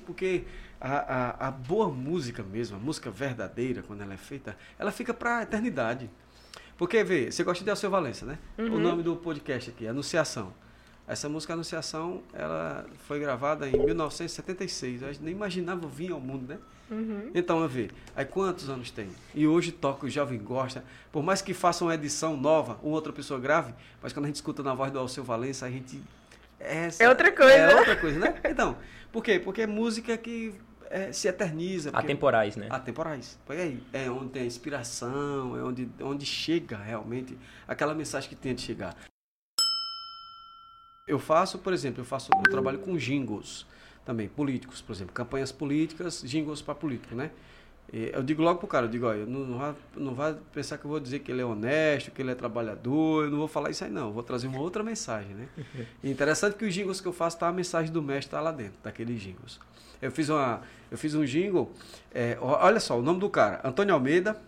Porque a, a, a boa música mesmo, a música verdadeira, quando ela é feita, ela fica para a eternidade. Porque, vê, você gosta de Alceu Valença, né? Uhum. O nome do podcast aqui, Anunciação. Essa música Anunciação, ela foi gravada em 1976. A gente nem imaginava vir ao mundo, né? Uhum. Então, eu ver, aí quantos anos tem? E hoje toca, o jovem gosta. Por mais que faça uma edição nova, uma outra pessoa grave, mas quando a gente escuta na voz do Alceu Valença, a gente... Essa É outra coisa. É outra coisa, né? Então, por quê? Porque é música que é, se eterniza. porque- Atemporais, né? Atemporais. Foi aí. É onde tem a inspiração, é onde, onde chega realmente aquela mensagem que tem de chegar. Eu faço, por exemplo, eu faço, eu trabalho com jingles também, políticos, por exemplo, campanhas políticas, jingles para político, né? Eu digo logo pro cara, eu digo, olha, não, não, vai, não vai pensar que eu vou dizer que ele é honesto, que ele é trabalhador, eu não vou falar isso aí não, eu vou trazer uma outra mensagem, né? E interessante que os jingles que eu faço, tá a mensagem do mestre tá lá dentro, daqueles jingles. Eu fiz, uma, eu fiz um jingle, é, olha só, o nome do cara, Antônio Almeida,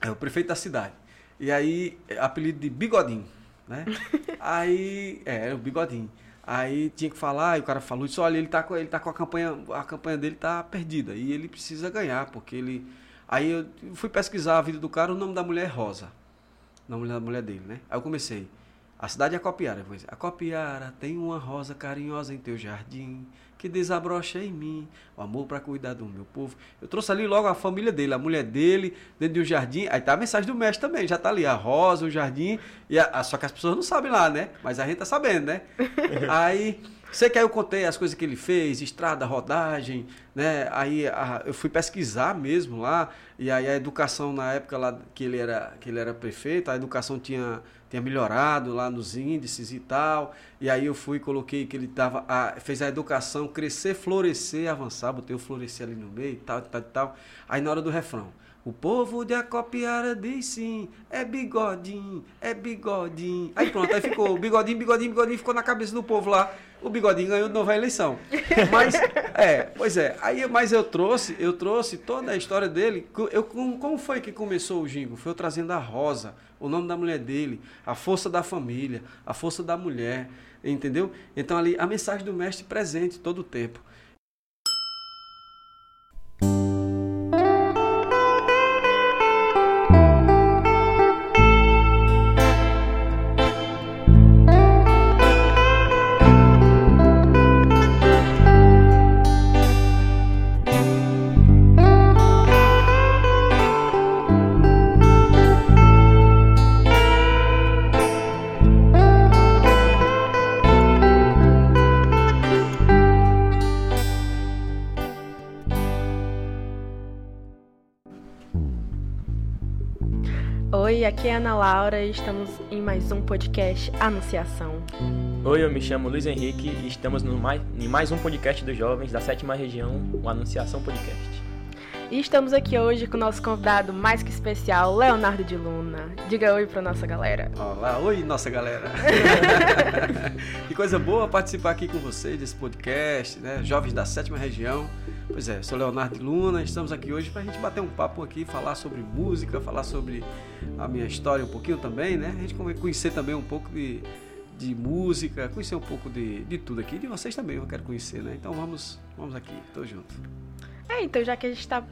é o prefeito da cidade. E aí, é apelido de Bigodinho, né? aí, é, era o Bigodinho. Aí tinha que falar, e o cara falou isso, olha, ele tá com, ele tá com a campanha, a campanha dele tá perdida, e ele precisa ganhar, porque ele... Aí eu fui pesquisar a vida do cara, o nome da mulher é Rosa, o nome da mulher dele, né? Aí eu comecei, a cidade é Acopiara, eu comecei, Acopiara tem uma rosa carinhosa em teu jardim, que desabrocha em mim, o amor para cuidar do meu povo. Eu trouxe ali logo a família dele, a mulher dele, dentro de um jardim. Aí tá a mensagem do mestre também, já tá ali, a rosa, o jardim. E a, a- só que as pessoas não sabem lá, né? Mas a gente tá sabendo, né? aí, sei que aí eu contei as coisas que ele fez, estrada, rodagem, né? Aí a- eu fui pesquisar mesmo lá, e aí a educação na época lá que ele era, que ele era prefeito, a educação tinha, tinha melhorado lá nos índices e tal. E aí eu fui coloquei que ele tava, a- fez a educação crescer, florescer, avançar, botei o florescer ali no meio e tal, tal, tal. Aí na hora do refrão. O povo de Acopiara diz sim, é bigodinho, é bigodinho. Aí pronto, aí ficou bigodinho, bigodinho, bigodinho, ficou na cabeça do povo lá. O bigodinho ganhou de novo a eleição. Mas, é, pois é. Aí, mas eu trouxe, eu trouxe toda a história dele. Eu, como foi que começou o Jingo? Foi eu trazendo a Rosa, o nome da mulher dele, a força da família, a força da mulher, entendeu? Então ali, a mensagem do mestre presente todo o tempo. Ana Laura e estamos em mais um podcast Anunciação. Oi, eu me chamo Luiz Henrique e estamos no mais, em mais um podcast dos jovens da sétima região, o Anunciação Podcast. E estamos aqui hoje com o nosso convidado mais que especial, Leonardo de Luna. Diga oi pra nossa galera. Olá, oi, nossa galera. que coisa boa participar aqui com vocês desse podcast, né? Jovens da sétima região. Pois é, sou Leonardo de Luna, estamos aqui hoje para a gente bater um papo aqui, falar sobre música, falar sobre a minha história um pouquinho também, né? A gente conhecer também um pouco de, de música, conhecer um pouco de, de tudo aqui, de vocês também eu quero conhecer, né? Então vamos, vamos aqui, tô junto. É, então já que a gente tá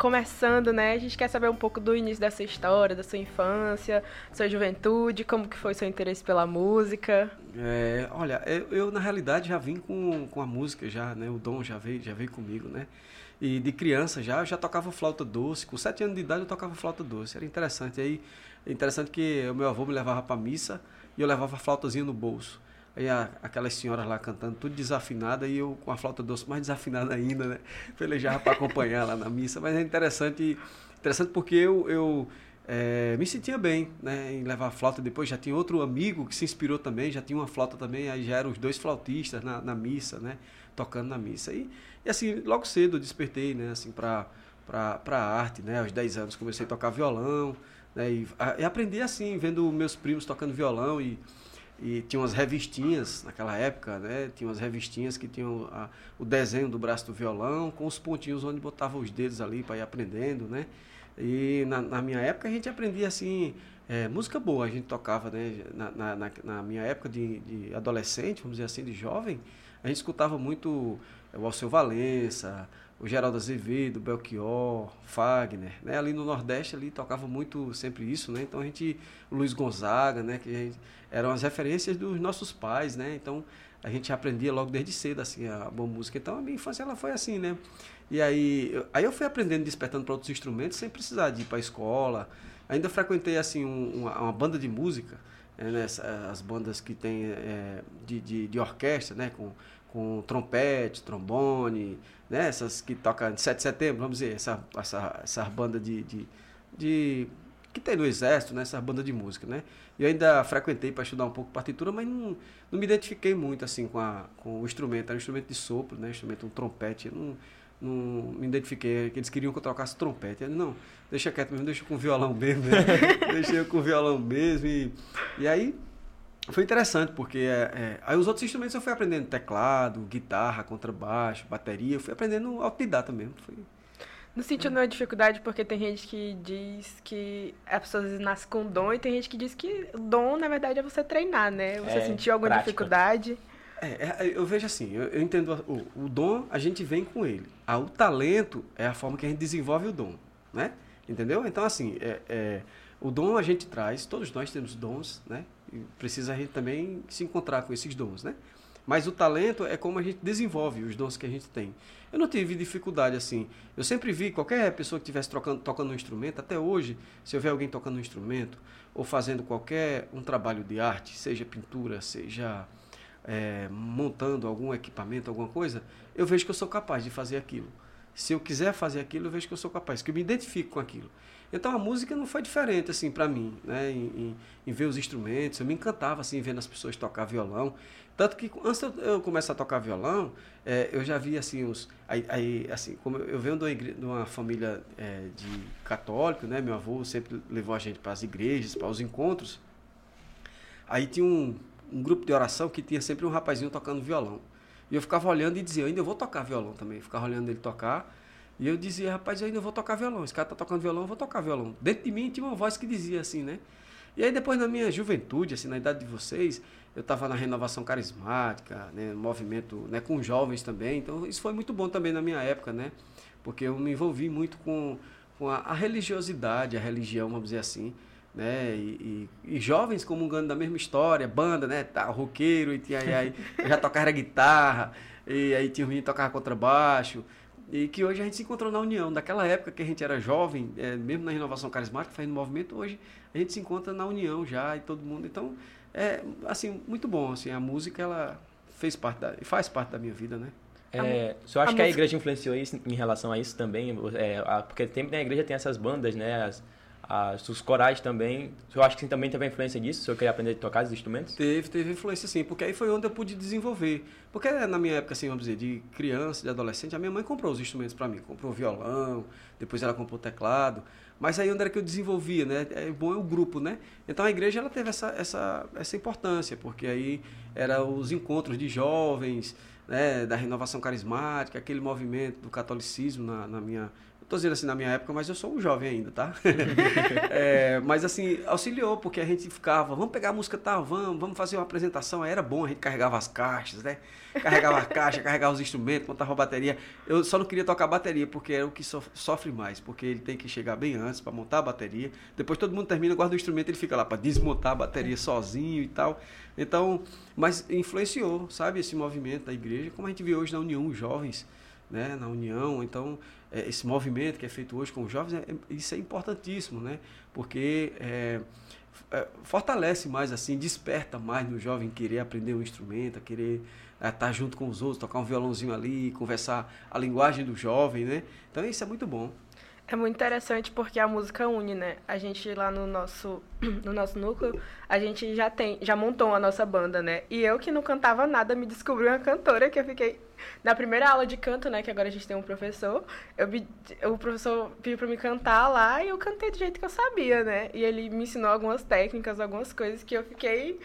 começando, né, a gente quer saber um pouco do início dessa história, da sua infância, sua juventude, como que foi seu interesse pela música. É, olha, eu, eu, na realidade já vim com, com a música já, né? O dom já veio, já veio comigo, né? E de criança já eu já tocava flauta doce. Com sete anos de idade eu tocava flauta doce. Era interessante. Aí, interessante que o meu avô me levava para missa e eu levava a flautazinha no bolso. Aí a- aquelas senhoras lá cantando, tudo desafinada, e eu com a flauta doce mais desafinada ainda, né? Pelejava para acompanhar lá na missa. Mas é interessante, interessante porque eu, eu é, me sentia bem né, em levar a flauta. Depois já tinha outro amigo que se inspirou também, já tinha uma flauta também, aí já eram os dois flautistas na, na missa, né? Tocando na missa. E, e assim, logo cedo eu despertei, né? Assim, para a arte, né? Aos 10 anos comecei a tocar violão, né? E, a- e aprendi assim, vendo meus primos tocando violão e, e tinha umas revistinhas naquela época, né? Tinha umas revistinhas que tinham a- o desenho do braço do violão com os pontinhos onde botava os dedos ali para ir aprendendo, né? E na, na minha época a gente aprendia assim, é, música boa, a gente tocava, né? Na, na, na- minha época de, de adolescente, vamos dizer assim, de jovem, a gente escutava muito o Alceu Valença, o Geraldo Azevedo, Belchior, Fagner, né? Ali no Nordeste ali tocava muito sempre isso, né? Então a gente, Luiz Gonzaga, né? Que gente, eram as referências dos nossos pais, né? Então a gente aprendia logo desde cedo assim a boa música. Então a minha infância ela foi assim, né? E aí, eu, aí eu fui aprendendo, despertando para outros instrumentos sem precisar de ir para a escola. Ainda frequentei assim um, uma, uma, banda de música, né? as bandas que tem é, de, de, de orquestra, né? Com com trompete, trombone, né? Essas que tocam de 7 de setembro, vamos dizer, essa, essa, essa banda de, de, de que tem no exército, né? Essa banda de música, né? Eu ainda frequentei para estudar um pouco partitura, mas não, não me identifiquei muito assim com, a, com o instrumento. Era um instrumento de sopro, né? Instrumento, um trompete. Eu não, não me identifiquei. Eles queriam que eu tocasse trompete. Eu, não, deixa quieto mesmo, deixa com violão mesmo, né? deixa eu com violão mesmo. E, e aí foi interessante, porque é, é, aí os outros instrumentos eu fui aprendendo teclado, guitarra, contrabaixo, bateria, eu fui aprendendo autodidata mesmo. Foi... Não sentiu nenhuma dificuldade, porque tem gente que diz que a pessoa nasce com dom e tem gente que diz que o dom, na verdade, é você treinar, né? Você é, sentiu alguma prática. dificuldade? É, é, eu vejo assim, eu, eu entendo, o, o, dom a gente vem com ele. Ah, o talento é a forma que a gente desenvolve o dom, né? Entendeu? Então, assim, é, é o dom a gente traz, todos nós temos dons, né? Precisa a gente também se encontrar com esses dons, né? Mas o talento é como a gente desenvolve os dons que a gente tem. Eu não tive dificuldade assim. Eu sempre vi qualquer pessoa que estivesse tocando um instrumento, até hoje, se eu ver alguém tocando um instrumento ou fazendo qualquer um trabalho de arte, seja pintura, seja é, montando algum equipamento, alguma coisa, eu vejo que eu sou capaz de fazer aquilo. Se eu quiser fazer aquilo, eu vejo que eu sou capaz, que eu me identifico com aquilo. Então a música não foi diferente assim para mim, né? Em, em, em, ver os instrumentos, eu me encantava assim vendo as pessoas tocar violão. Tanto que antes de eu começar a tocar violão, é, eu já vi assim os aí, aí assim como eu venho de uma, igreja, de uma família é, de católico, né? Meu avô sempre levou a gente para as igrejas, para os encontros. Aí tinha um, um grupo de oração que tinha sempre um rapazinho tocando violão. E eu ficava olhando e dizia, eu ainda vou tocar violão também. Eu ficava olhando ele tocar. E eu dizia, rapaz, eu ainda vou tocar violão. Esse cara tá tocando violão, eu vou tocar violão. Dentro de mim tinha uma voz que dizia assim, né? E aí depois na minha juventude, assim, na idade de vocês, eu estava na renovação carismática, né, movimento, né, com jovens também. Então isso foi muito bom também na minha época, né? Porque eu me envolvi muito com, com a, a religiosidade, a religião, vamos dizer assim, né? E, e, e, jovens comungando da mesma história, banda, né? Tá, roqueiro, e, aí, aí eu já tocava guitarra, e aí tinha um menino que tocava contrabaixo. E que hoje a gente se encontrou na União. Daquela época que a gente era jovem, é, mesmo na renovação carismática, fazendo movimento, hoje a gente se encontra na União já e todo mundo. Então, é assim, muito bom. Assim, a música, ela fez parte da, faz parte da minha vida, né? É, você acha a que a igreja influenciou isso em relação a isso também? É, a, porque sempre na igreja tem essas bandas, né? As, as, os corais também. Eu acho que também teve a influência disso, se eu queria aprender a tocar os instrumentos? Teve, teve influência sim, porque aí foi onde eu pude desenvolver. Porque na minha época, assim, vamos dizer, de criança, de adolescente, a minha mãe comprou os instrumentos para mim. Comprou violão, depois ela comprou teclado. Mas aí onde era que eu desenvolvia, né? É bom é o grupo, né? Então a igreja ela teve essa, essa, essa importância, porque aí era os encontros de jovens, né? da renovação carismática, aquele movimento do catolicismo na, na minha Tô dizendo assim na minha época, mas eu sou um jovem ainda, tá? é, mas assim, auxiliou, porque a gente ficava, vamos pegar a música tal, vamos, vamos fazer uma apresentação. Aí era bom, a gente carregava as caixas, né? Carregava a caixa, carregava os instrumentos, montava a bateria. Eu só não queria tocar bateria, porque é o que sofre mais, porque ele tem que chegar bem antes para montar a bateria. Depois todo mundo termina, guarda o instrumento, ele fica lá para desmontar a bateria sozinho e tal. Então, mas influenciou, sabe, esse movimento da igreja, como a gente vê hoje na União, os jovens, né, na União. Então, é, esse movimento que é feito hoje com os jovens, é, isso é importantíssimo, né? Porque é, é, fortalece mais assim, desperta mais no jovem querer aprender um instrumento, querer é, estar junto com os outros, tocar um violãozinho ali, conversar a linguagem do jovem, né? Então isso é muito bom. É muito interessante porque a música une, né? A gente lá no nosso, no nosso núcleo, a gente já tem, já montou a nossa banda, né? E eu que não cantava nada, me descobri uma cantora que eu fiquei na primeira aula de canto, né, que agora a gente tem um professor, eu, o professor pediu para me cantar lá e eu cantei do jeito que eu sabia, né? E ele me ensinou algumas técnicas, algumas coisas que eu fiquei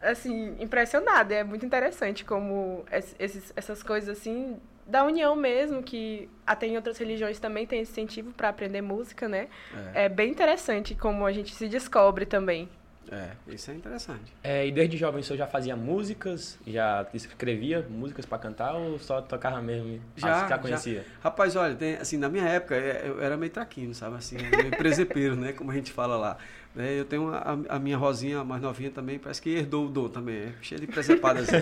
assim impressionada. É muito interessante como esses, essas coisas assim da união mesmo, que até em outras religiões também tem incentivo para aprender música, né? É. é. bem interessante como a gente se descobre também. É, isso é interessante. É, e desde jovem o senhor já fazia músicas, já escrevia músicas para cantar ou só tocava mesmo? Já, já conhecia? Já. Rapaz, olha, tem, assim, na minha época é, eu era meio traquino, sabe? Assim, meio presepeiro, né? Como a gente fala lá. Né? Eu tenho a, a, minha Rosinha mais novinha também, parece que herdou o dom também, é cheia de presepadas. Assim.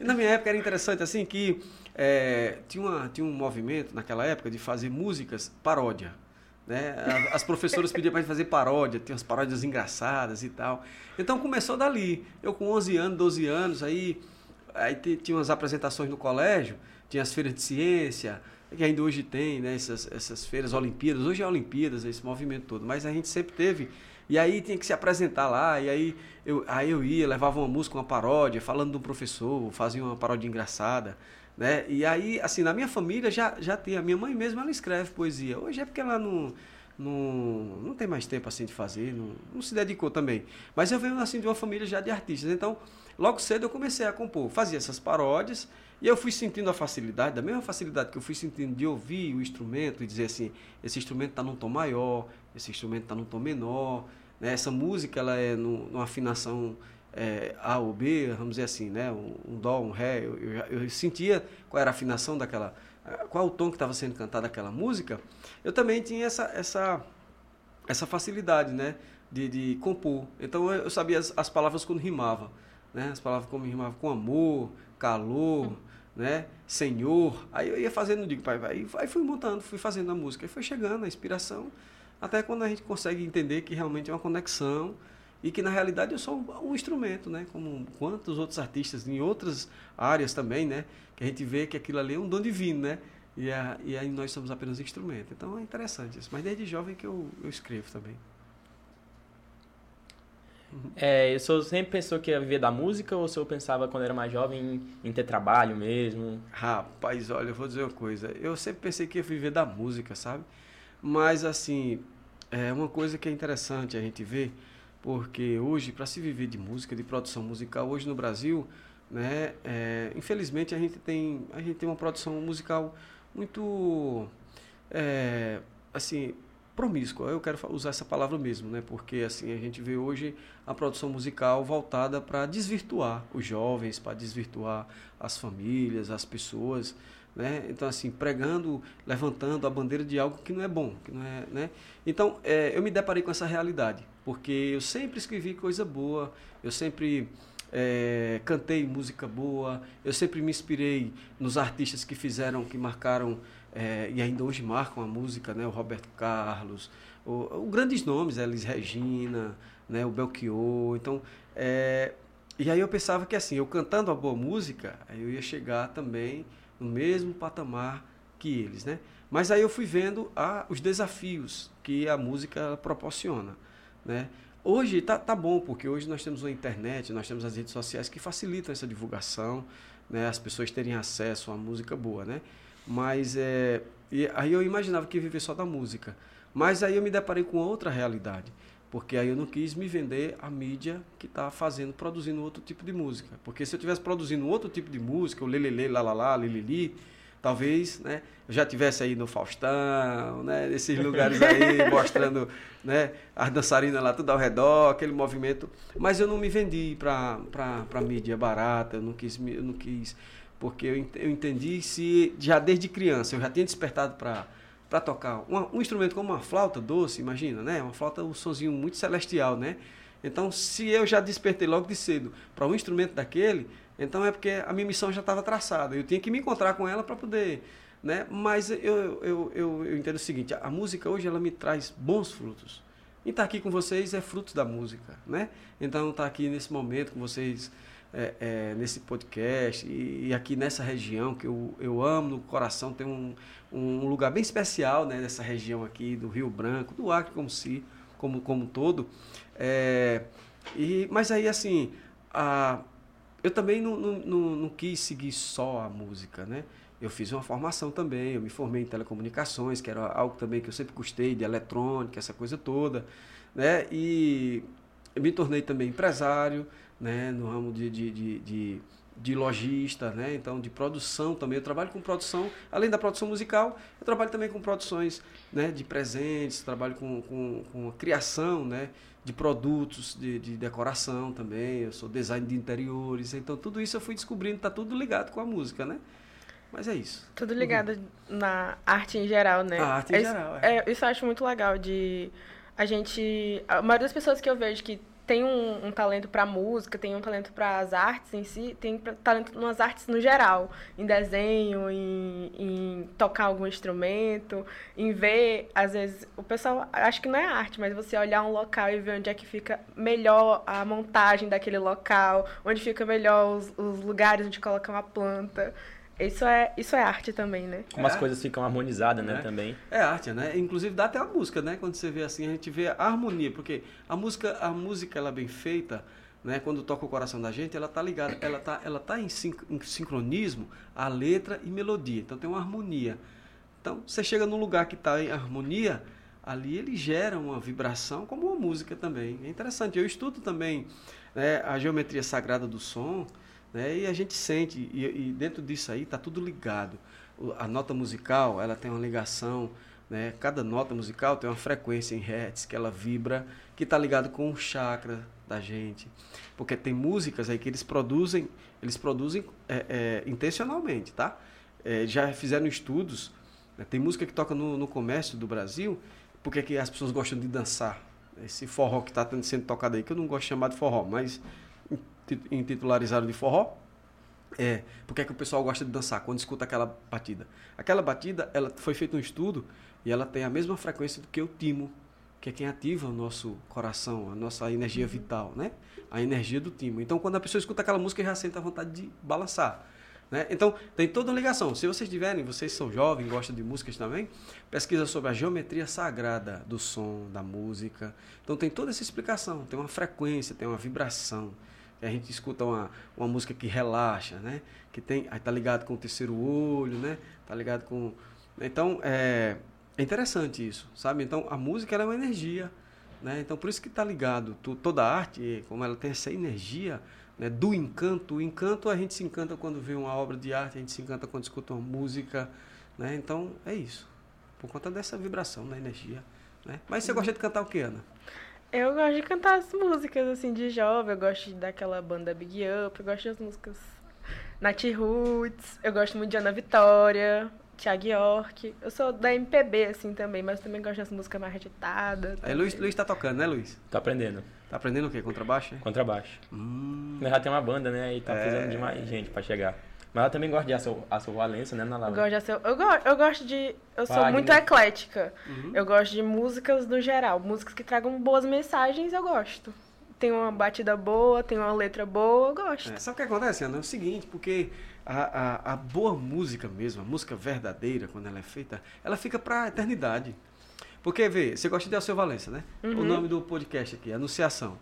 e na minha época era interessante, assim, que é, tinha, uma, tinha um movimento naquela época de fazer músicas paródia. Né? As professoras pediam para fazer paródia, tinha umas paródias engraçadas e tal. Então começou dali. Eu com 11 anos, 12 anos, aí, aí tinha umas apresentações no colégio, tinha as feiras de ciência, que ainda hoje tem, né? essas, essas feiras, Olimpíadas. Hoje é Olimpíadas, esse movimento todo, mas a gente sempre teve. E aí tinha que se apresentar lá, e aí eu, aí eu ia, levava uma música, uma paródia, falando do professor, fazia uma paródia engraçada. Né? E aí, assim, na minha família já, já tem. A minha mãe mesmo, ela escreve poesia. Hoje é porque ela não, não, não tem mais tempo assim de fazer, não, não se dedicou também. Mas eu venho assim de uma família já de artistas. Então, logo cedo eu comecei a compor. Fazia essas paródias e eu fui sentindo a facilidade, da mesma facilidade que eu fui sentindo de ouvir o instrumento e dizer assim, esse instrumento está num tom maior, esse instrumento está num tom menor. Né? Essa música ela é no, numa afinação é, A ou B, vamos dizer assim, né? um, um Dó, um Ré, eu, eu, eu, sentia qual era a afinação daquela, qual o tom que estava sendo cantado aquela música, eu também tinha essa, essa, essa facilidade né? de, de compor. Então eu, sabia as, as, palavras quando rimava, né? as palavras como rimavam com amor, calor, né? Senhor. Aí eu ia fazendo, digo, pai, vai. Aí fui montando, fui fazendo a música, aí foi chegando a inspiração, até quando a gente consegue entender que realmente é uma conexão e que na realidade eu sou um instrumento, né? Como quantos outros artistas em outras áreas também, né? Que a gente vê que aquilo ali é um dom divino, né? E, a, e aí nós somos apenas instrumento. Então é interessante isso. Mas desde jovem que eu, eu escrevo também. É, o senhor sempre pensou que ia viver da música ou o senhor pensava quando era mais jovem em, em, ter trabalho mesmo? Rapaz, olha, eu vou dizer uma coisa. Eu sempre pensei que ia viver da música, sabe? Mas assim, é uma coisa que é interessante a gente ver porque hoje, para se viver de música, de produção musical, hoje no Brasil, né, é, infelizmente a gente, tem, a gente tem uma produção musical muito, é, assim, promíscua. Eu quero usar essa palavra mesmo, né, porque assim a gente vê hoje a produção musical voltada para desvirtuar os jovens, para desvirtuar as famílias, as pessoas, né? Então, assim, pregando, levantando a bandeira de algo que não é bom. Que não é, né? Então, é, eu me deparei com essa realidade, porque eu sempre escrevi coisa boa, eu sempre é, cantei música boa, eu sempre me inspirei nos artistas que fizeram, que marcaram, é, e ainda hoje marcam a música, né? o Roberto Carlos, o, o grandes nomes, Elis Regina, né? o Belchior. Então, é, e aí eu pensava que assim, eu cantando a boa música, eu ia chegar também no mesmo patamar que eles, né? Mas aí eu fui vendo a, os desafios que a música proporciona, né? Hoje tá, tá bom, porque hoje nós temos a internet, nós temos as redes sociais que facilitam essa divulgação, né? As pessoas terem acesso a música boa, né? Mas é, aí eu imaginava que viver só da música. Mas aí eu me deparei com outra realidade porque aí eu não quis me vender a mídia que está fazendo, produzindo outro tipo de música. Porque se eu tivesse produzindo outro tipo de música, o lelele, lalala, lilili, talvez, né, eu já tivesse aí no Faustão, né, nesses lugares aí, mostrando, né, as dançarinas lá tudo ao redor, aquele movimento. Mas eu não me vendi para para mídia barata, eu não quis, eu não quis, porque eu, eu entendi se já desde criança eu já tinha despertado para para tocar um, um, instrumento como uma flauta doce, imagina, né? Uma flauta, um sonzinho muito celestial, né? Então, se eu já despertei logo de cedo para um instrumento daquele, então é porque a minha missão já estava traçada. Eu tinha que me encontrar com ela para poder, né? Mas eu, eu, eu, eu, entendo o seguinte: a música hoje ela me traz bons frutos. E estar tá aqui com vocês é fruto da música, né? Então, estar tá aqui nesse momento com vocês é, é, nesse podcast e, e, aqui nessa região que eu, eu amo no coração, tem um, um lugar bem especial né, nessa região aqui do Rio Branco, do Acre como si, como, como todo. É, e, mas aí assim, a, eu também não, não, não, não quis seguir só a música, né? Eu fiz uma formação também, eu me formei em telecomunicações, que era algo também que eu sempre gostei, de eletrônica, essa coisa toda, né? E me tornei também empresário, né, no ramo de, de, de, de, de lojista, né? Então, de produção também. Eu trabalho com produção, além da produção musical, eu trabalho também com produções né, de presentes, trabalho com, com, com a criação né, de produtos de, de decoração também. Eu sou design de interiores. Então, tudo isso eu fui descobrindo, está tudo ligado com a música, né? Mas é isso. Tudo ligado uhum. na arte em geral, né? A arte em é, geral, é. é. Isso eu acho muito legal de a gente... A maioria das pessoas que eu vejo que tem um, um talento para música, tem um talento para as artes em si, tem talento nas artes no geral, em desenho, em, em, tocar algum instrumento, em ver, às vezes, o pessoal acho que não é arte, mas você olhar um local e ver onde é que fica melhor a montagem daquele local, onde fica melhor os, os lugares onde colocam a planta. Isso é, isso é arte também, né? Como é. as coisas ficam harmonizadas, né, é. também. É arte, né? Inclusive dá até a música, né? Quando você vê assim, a gente vê a harmonia, porque a música, a música ela é bem feita, né? Quando toca o coração da gente, ela tá ligada, ela tá, ela tá em, em sincronismo a letra e melodia. Então tem uma harmonia. Então, você chega num lugar que está em harmonia, ali ele gera uma vibração como uma música também. É interessante. Eu estudo também né, a geometria sagrada do som, né? E a gente sente, e, e dentro disso aí está tudo ligado. A nota musical, ela tem uma ligação, né? cada nota musical tem uma frequência em hertz que ela vibra, que está ligado com o chakra da gente. Porque tem músicas aí que eles produzem, eles produzem é, é, intencionalmente, tá? É, já fizeram estudos, né? tem música que toca no, no comércio do Brasil, porque que as pessoas gostam de dançar. Esse forró que está sendo tocado aí, que eu não gosto de chamar de forró, mas intitularizaram de forró. É, porque é que o pessoal gosta de dançar quando escuta aquela batida? Aquela batida, ela foi feito um estudo e ela tem a mesma frequência do que o timo, que é quem ativa o nosso coração, a nossa energia vital, né? A energia do timo. Então, quando a pessoa escuta aquela música, já sente a vontade de balançar. Né? Então, tem toda uma ligação. Se vocês tiverem, vocês são jovens, gostam de músicas também, pesquisa sobre a geometria sagrada do som, da música. Então, tem toda essa explicação. Tem uma frequência, tem uma vibração a gente escuta uma, uma música que relaxa, né? Que tem, aí tá ligado com o terceiro olho, né? Tá ligado com... Então, é, é interessante isso, sabe? Então, a música é uma energia, né? Então, por isso que tá ligado. Tu, toda a arte, como ela tem essa energia né, do encanto, o encanto a gente se encanta quando vê uma obra de arte, a gente se encanta quando escuta uma música, né? Então, é isso. Por conta dessa vibração, da energia, né? Mas você gosta de cantar o que, Ana? Eu gosto de cantar as músicas, assim, de jovem. Eu gosto daquela banda Big Up. Eu gosto das músicas Nat Roots. Eu gosto muito de Ana Vitória, Thiago York. Eu sou da MPB, assim, também. Mas também gosto das músicas mais agitadas. Aí Luiz, Luiz tá tocando, né, Luiz? Tá aprendendo. Tá aprendendo o quê? Contrabaixo? Contrabaixo. Hum. Já tem uma banda, né? E tá é... precisando de mais gente pra chegar. Mas ela também gosta de Aço Valença, né, Nala? Gosto de Aço... eu, go... eu gosto de... Eu sou muito eclética. Uhum. Eu gosto de músicas no geral. Músicas que tragam boas mensagens, eu gosto. Tem uma batida boa, tem uma letra boa, eu gosto. É, sabe o que acontece, Ana? É o seguinte, porque a, a, a, boa música mesmo, a música verdadeira, quando ela é feita, ela fica pra eternidade. Porque, vê, você gosta de Alceu Valença, né? Uhum. O nome do podcast aqui, Anunciação.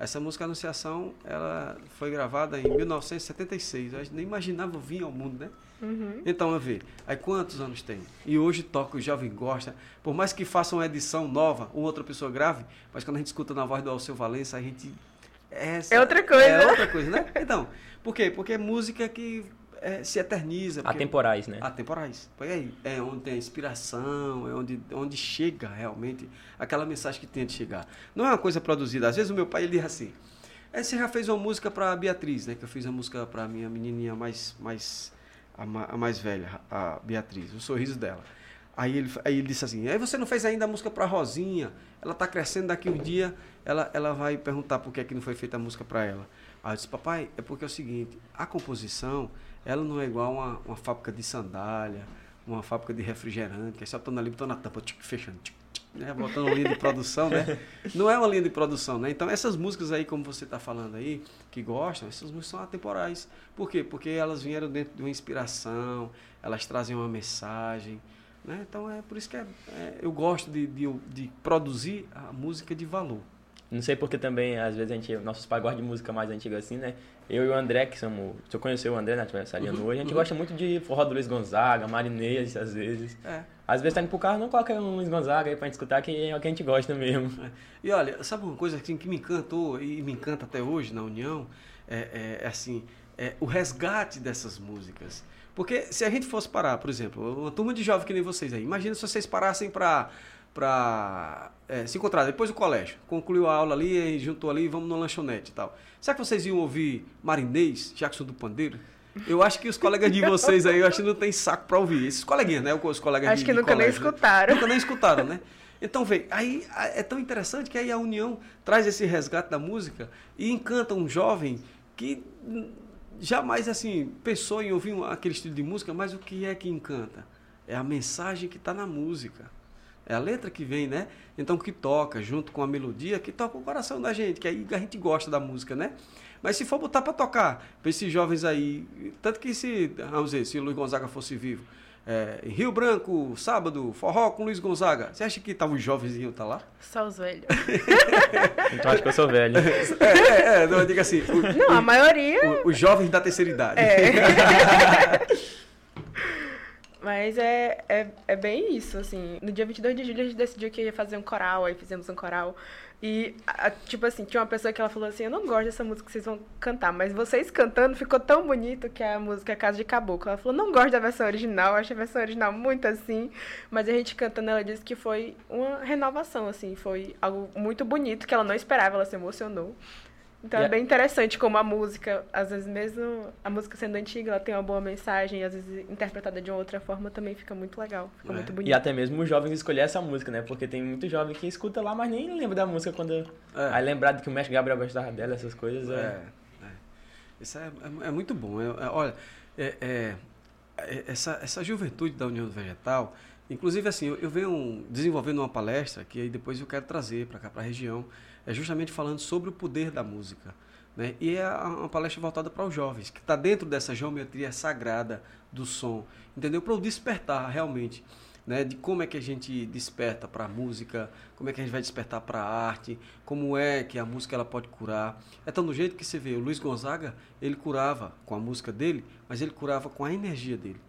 Essa música Anunciação, ela foi gravada em 1976. Eu nem imaginava vir ao mundo, né? Uhum. Então, eu ver, aí quantos anos tem? E hoje toca, o jovem gosta. Por mais que faça uma edição nova, uma outra pessoa grave, mas quando a gente escuta na voz do Alceu Valença, a gente... Essa, é outra coisa. É outra coisa, né? Então, por quê? Porque é música que é, se eterniza. Atemporais, né? Atemporais. Foi aí. É onde tem a inspiração, é onde, onde chega realmente aquela mensagem que tem de chegar. Não é uma coisa produzida. Às vezes o meu pai ele diz assim: é, você já fez uma música para Beatriz, né? Que eu fiz a música para minha menininha mais, mais a, a, mais velha, a Beatriz, o sorriso dela. Aí ele, aí ele disse assim: aí você não fez ainda a música para Rosinha? Ela está crescendo daqui um dia, ela, ela vai perguntar por que, é que não foi feita a música para ela. Aí eu disse: papai, é porque é o seguinte, a composição ela não é igual uma, uma fábrica de sandália, uma fábrica de refrigerante, que é só tô ali, na tampa, tic, fechando, tic, tic, né? botando uma linha de produção, né? Não é uma linha de produção, né? Então essas músicas aí, como você está falando aí, que gostam, essas músicas são atemporais. Por quê? Porque elas vieram dentro de uma inspiração, elas trazem uma mensagem, né? Então é por isso que é, é, eu gosto de, de, de produzir a música de valor. Não sei porque também, às vezes, a gente, nossos gostam de música mais antiga assim, né? Eu e o André, que somos. Se eu conhecer o André na né, aniversário uhum, hoje, a gente uhum. gosta muito de forró do Luiz Gonzaga, Marinês, às vezes. É. Às vezes tá indo pro carro, não coloca um Luiz Gonzaga aí pra gente escutar, que é o que a gente gosta mesmo. É. E olha, sabe uma coisa assim, que me encantou e me encanta até hoje na União? É, é, é assim, é, o resgate dessas músicas. Porque se a gente fosse parar, por exemplo, uma turma de jovens que nem vocês aí, imagina se vocês parassem para para é, se encontrar depois do colégio, concluiu a aula ali, juntou ali, vamos no lanchonete e tal. Será que vocês iam ouvir Marinês, Jackson do Pandeiro? Eu acho que os colegas de vocês aí, eu acho que não tem saco para ouvir. Esses coleguinhas, né? Os colegas acho de, que nunca colégio, nem escutaram. Né? Nunca nem escutaram, né? Então, vê, aí é tão interessante que aí a união traz esse resgate da música e encanta um jovem que jamais, assim, pensou em ouvir aquele estilo de música, mas o que é que encanta? É a mensagem que está na música. É a letra que vem, né? Então que toca junto com a melodia, que toca o coração da gente, que aí a gente gosta da música, né? Mas se for botar para tocar, para esses jovens aí, tanto que se, vamos dizer, se o Luiz Gonzaga fosse vivo, é, em Rio Branco, sábado, forró com Luiz Gonzaga. Você acha que estavam os jovens iam estar tá lá? Só os velhos. então acho que eu sou velho. É, é, é não, diga assim. O, não, o, a maioria. os jovens da terceira idade. É. Mas é, é, é bem isso, assim. No dia 22 de julho a gente decidiu que ia fazer um coral, aí fizemos um coral. E, a, tipo assim, tinha uma pessoa que ela falou assim, eu não gosto dessa música que vocês vão cantar, mas vocês cantando ficou tão bonito que a música é Casa de Caboclo. Ela falou, não gosto da versão original, acho a versão original muito assim. Mas a gente cantando, ela disse que foi uma renovação, assim, foi algo muito bonito, que ela não esperava, ela se emocionou. Então é bem interessante como a música, às vezes mesmo a música sendo antiga, ela tem uma boa mensagem, às vezes interpretada de uma outra forma também fica muito legal, fica é. muito bonito. E até mesmo os jovens escolher essa música, né? Porque tem muito jovem que escuta lá, mas nem lembra da música quando... É. Aí lembrado que o mestre Gabriel gostava dela, essas coisas. É, é. é. Isso é, é, é, muito bom. olha, essa, essa juventude da União Vegetal, inclusive assim, eu, eu venho desenvolvendo uma palestra que aí depois eu quero trazer para cá, para a região, é justamente falando sobre o poder da música. Né? E é uma palestra voltada para os jovens, que está dentro dessa geometria sagrada do som, entendeu? Para o despertar realmente, né? de como é que a gente desperta para a música, como é que a gente vai despertar para a arte, como é que a música ela pode curar. É tão do jeito que você vê, o Luiz Gonzaga, ele curava com a música dele, mas ele curava com a energia dele.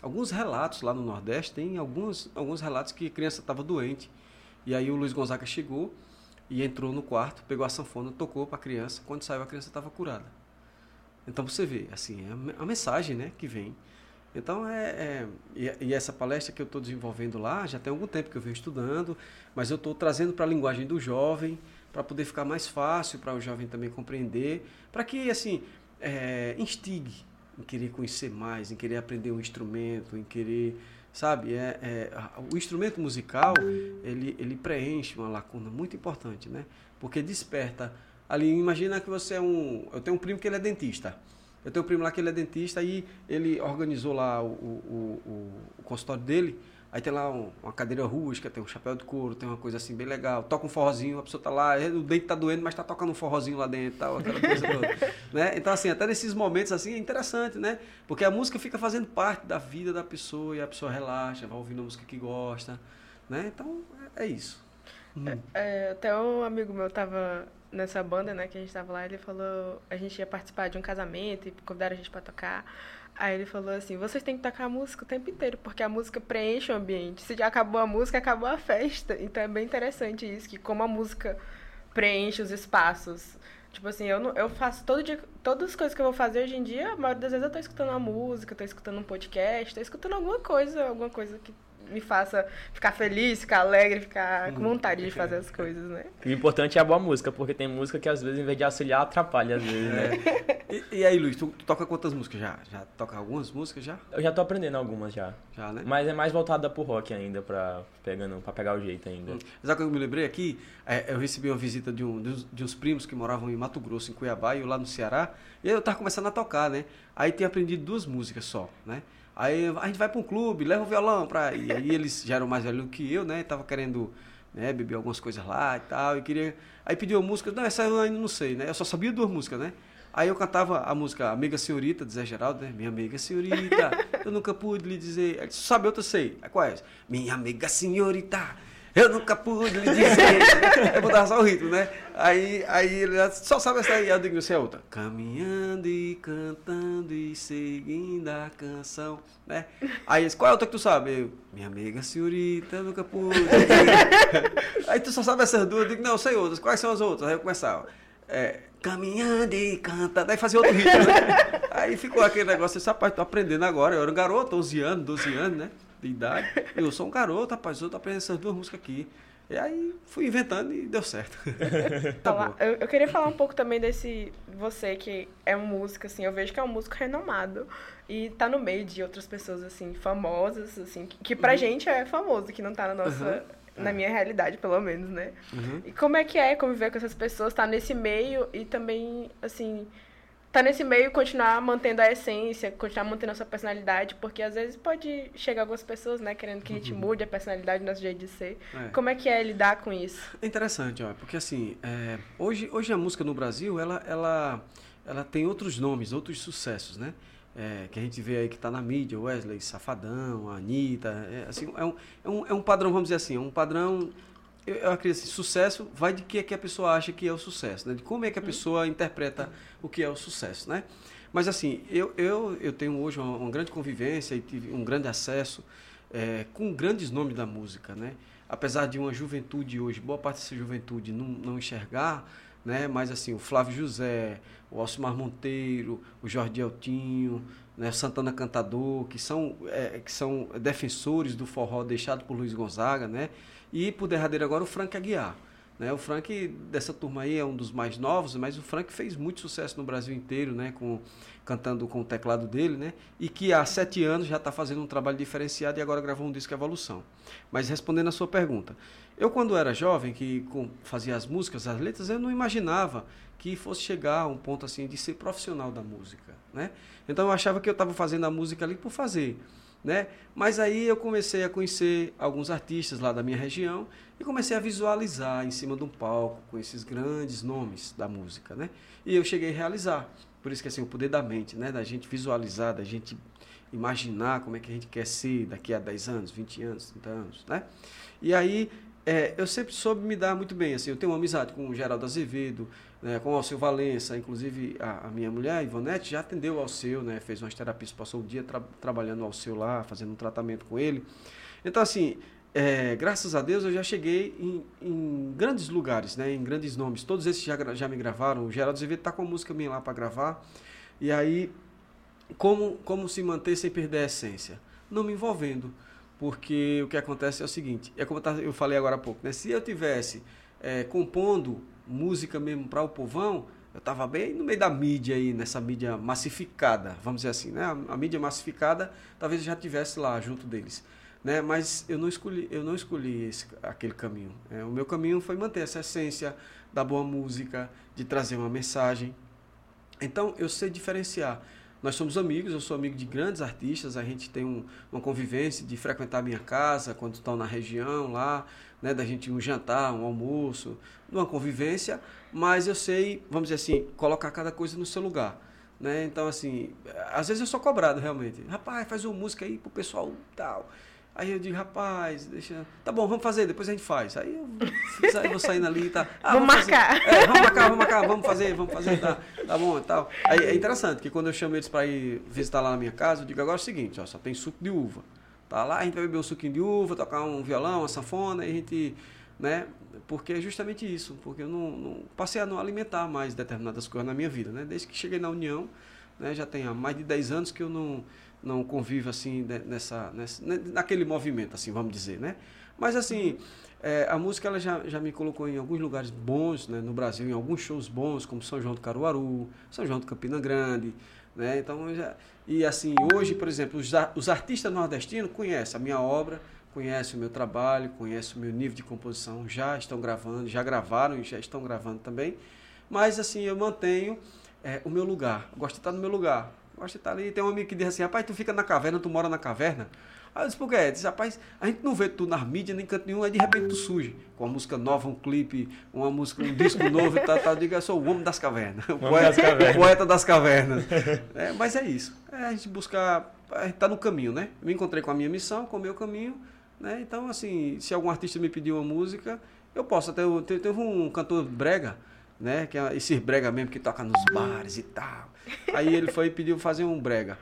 Alguns relatos lá no Nordeste, tem alguns, alguns relatos que a criança estava doente, e aí o Luiz Gonzaga chegou e entrou no quarto, pegou a sanfona, tocou para a criança. Quando saiu, a criança estava curada. Então você vê, assim, é a mensagem né, que vem. Então, é, é e, e, essa palestra que eu estou desenvolvendo lá, já tem algum tempo que eu venho estudando, mas eu estou trazendo para a linguagem do jovem, para poder ficar mais fácil para o jovem também compreender, para que, assim, é, instigue em querer conhecer mais, em querer aprender um instrumento, em querer sabe? É, é, o instrumento musical, ele, ele preenche uma lacuna muito importante, né? Porque desperta. Ali, imagina que você é um... Eu tenho um primo que ele é dentista. Eu tenho um primo lá que ele é dentista e ele organizou lá o, o, o, o consultório dele Aí tem lá um, uma cadeira rústica, tem um chapéu de couro, tem uma coisa assim bem legal. Toca um forrozinho, a pessoa tá lá, o dente tá doendo, mas tá tocando um forrozinho lá dentro tal, aquela coisa toda. né? Então, assim, até nesses momentos assim é interessante, né? Porque a música fica fazendo parte da vida da pessoa e a pessoa relaxa, vai ouvindo a música que gosta. Né? Então, é, é isso. Hum. É, é até um amigo meu tava nessa banda, né, que a gente tava lá, ele falou, a gente ia participar de um casamento e convidaram a gente para tocar. Aí ele falou assim: vocês têm que tocar a música o tempo inteiro, porque a música preenche o ambiente. Se já acabou a música, acabou a festa. Então é bem interessante isso, que como a música preenche os espaços. Tipo assim, eu, não, eu faço todo dia, todas as coisas que eu vou fazer hoje em dia, a maioria das vezes eu tô escutando uma música, tô escutando um podcast, tô escutando alguma coisa, alguma coisa que me faça ficar feliz, ficar alegre, ficar com vontade de fazer as coisas, né? O importante é a boa música, porque tem música que às vezes, em vez de auxiliar, atrapalha às vezes, né? e, e, aí, Luiz, tu, tu, toca quantas músicas já? Já toca algumas músicas já? Eu já tô aprendendo algumas já. Já, né? Mas é mais voltada pro rock ainda, pra, pegando, pra pegar o jeito ainda. Hum. Sabe que eu me lembrei aqui? É, eu recebi uma visita de, um, de, de uns primos que moravam em Mato Grosso, em Cuiabá, e eu lá no Ceará, e aí eu tava começando a tocar, né? Aí tinha aprendido duas músicas só, né? Aí a gente vai para um clube, leva o violão para e aí eles já eram mais velhos que eu, né? Tava querendo né, beber algumas coisas lá e tal, e queria aí pediu música, não, essa eu ainda não sei, né? Eu só sabia duas músicas, né? Aí eu cantava a música Amiga Senhorita, de Zé Geraldo, né? Minha amiga senhorita, eu nunca pude lhe dizer. Disse, sabe outra sei. Qual é? Minha amiga senhorita, eu nunca pude lhe dizer. eu botava só o ritmo, né? Aí, aí ele só sabe essa aí. Eu digo, você é outra. Caminhando e cantando e seguindo a canção, né? Aí qual é a outra que tu sabe? Eu, minha amiga senhorita, eu nunca pude. aí tu só sabe essas duas. Eu digo, não, sei outras. Quais são as outras? Aí eu começava. É, caminhando e canta. Daí fazia outro ritmo, né? Aí ficou aquele negócio, esse rapaz, tô aprendendo agora. Eu era um garoto, 11 anos, 12 anos, né? De idade. Eu sou um garoto, rapaz, eu tô aprendendo essas duas músicas aqui. E aí fui inventando e deu certo. tá eu, eu, queria falar um pouco também desse você que é um músico, assim, eu vejo que é um músico renomado e tá no meio de outras pessoas, assim, famosas, assim, que, que pra uhum. gente é famoso, que não tá na nossa. Uhum. Na é. minha realidade, pelo menos, né? Uhum. E como é que é conviver com essas pessoas, estar tá nesse meio e também, assim, tá nesse meio continuar mantendo a essência, continuar mantendo a sua personalidade, porque às vezes pode chegar algumas pessoas, né, querendo que a gente uhum. mude a personalidade, nosso jeito de ser. É. Como é que é lidar com isso? É interessante, ó, porque assim, é, hoje, hoje a música no Brasil, ela, ela, ela tem outros nomes, outros sucessos, né? É, que a gente vê aí que está na mídia, Wesley Safadão, Anitta, é, assim, é, um, é, um, é um padrão, vamos dizer assim, é um padrão eu, acredito assim, sucesso vai de que é que a pessoa acha que é o sucesso, né? De como é que a uhum. pessoa interpreta o que é o sucesso, né? Mas assim, eu, eu, eu tenho hoje uma, uma grande convivência e tive um grande acesso é, com grandes nomes da música, né? Apesar de uma juventude hoje, boa parte dessa juventude não, não enxergar, né? Mas assim, o Flávio José, o Alcimar Monteiro, o Jorge Altinho, né? Santana Cantador, que são, é, que são defensores do forró deixado por Luiz Gonzaga, né? E por derradeiro agora o Frank Aguiar. Né? O Frank, dessa turma aí, é um dos mais novos, mas o Frank fez muito sucesso no Brasil inteiro, né? Com, cantando com o teclado dele, né? E que há sete anos já está fazendo um trabalho diferenciado e agora gravou um disco Evolução. Mas respondendo a sua pergunta, eu quando era jovem, que fazia as músicas, as letras, eu não imaginava que fosse chegar a um ponto assim de ser profissional da música, né? Então eu achava que eu estava fazendo a música ali por fazer né? Mas aí eu comecei a conhecer alguns artistas lá da minha região e comecei a visualizar em cima de um palco com esses grandes nomes da música, né? E eu cheguei a realizar. Por isso que assim, o poder da mente, né? Da gente visualizar, da gente imaginar como é que a gente quer ser daqui a 10 anos, 20 anos, 30 anos, né? E aí é, eu sempre soube me dar muito bem, assim, eu tenho uma amizade com o Geraldo Azevedo, né, com o Alceu Valença, inclusive a, a, minha mulher, Ivonete, já atendeu o Alceu, né, fez umas terapias, passou o dia tra trabalhando o Alceu lá, fazendo um tratamento com ele. Então, assim, é, graças a Deus eu já cheguei em, em, grandes lugares, né, em grandes nomes. Todos esses já, já me gravaram. O Geraldo Azevedo está com a música minha lá para gravar. E aí, como, como se manter sem perder a essência? Não me envolvendo. Porque o que acontece é o seguinte, é como eu falei agora há pouco, né? se eu tivesse é, compondo música mesmo para o povão, eu estava bem no meio da mídia aí, nessa mídia massificada, vamos dizer assim, né? A, a mídia massificada talvez eu já tivesse lá junto deles, né? Mas eu não escolhi, eu não escolhi esse, aquele caminho. É, o meu caminho foi manter essa essência da boa música, de trazer uma mensagem. Então eu sei diferenciar. Nós somos amigos, eu sou amigo de grandes artistas, a gente tem um, uma convivência de frequentar a minha casa quando estão na região lá, né, da gente um jantar, um almoço, uma convivência, mas eu sei, vamos dizer assim, colocar cada coisa no seu lugar. Né? Então, assim, às vezes eu sou cobrado realmente. Rapaz, faz uma música aí pro pessoal tal. Aí eu digo, rapaz, deixa. Tá bom, vamos fazer, depois a gente faz. Aí eu, aí vou saindo ali e tá. Ah, vamos, vamos marcar. É, vamos marcar, vamos marcar, vamos fazer, vamos fazer, tá, tá bom e tal. Aí é interessante que quando eu chamo eles para ir visitar lá na minha casa, eu digo agora é o seguinte, ó, só tem suco de uva. Tá lá, a gente vai beber um suquinho de uva, tocar um violão, uma sanfona, e a gente, né? Porque é justamente isso, porque eu não, não, passei a não alimentar mais determinadas coisas na minha vida, né? Desde que cheguei na União, né? Já tem há mais de 10 anos que eu não, não convivo assim nessa, nessa, naquele movimento, assim, vamos dizer, né? Mas assim, é, a música ela já, já me colocou em alguns lugares bons, né? No Brasil, em alguns shows bons, como São João do Caruaru, São João do Campina Grande, né? Então, já, e assim, hoje, por exemplo, os, os artistas nordestinos conhecem a minha obra, conhecem o meu trabalho, conhecem o meu nível de composição, já estão gravando, já gravaram e já estão gravando também. Mas assim, eu mantenho é, o meu lugar. Gosto de estar no meu lugar. Gosto de estar ali. Tem um amigo que diz assim, rapaz, tu fica na caverna, tu mora na caverna. Aí eu disse, rapaz, a gente não vê tu nas mídias, nem canto nenhum, aí de repente tu surge com uma música nova, um clipe, uma música, um disco novo e tal, tal. Diga, eu sou o homem das cavernas. O poeta das cavernas. poeta das cavernas. É, mas é isso. É a gente buscar, a gente tá no caminho, né? Eu me encontrei com a minha missão, com o meu caminho, né? Então, assim, se algum artista me pedir uma música, eu posso. Até teve um cantor brega, né? Que é esse brega mesmo que toca nos bares e tal. Aí ele foi e pediu fazer um brega.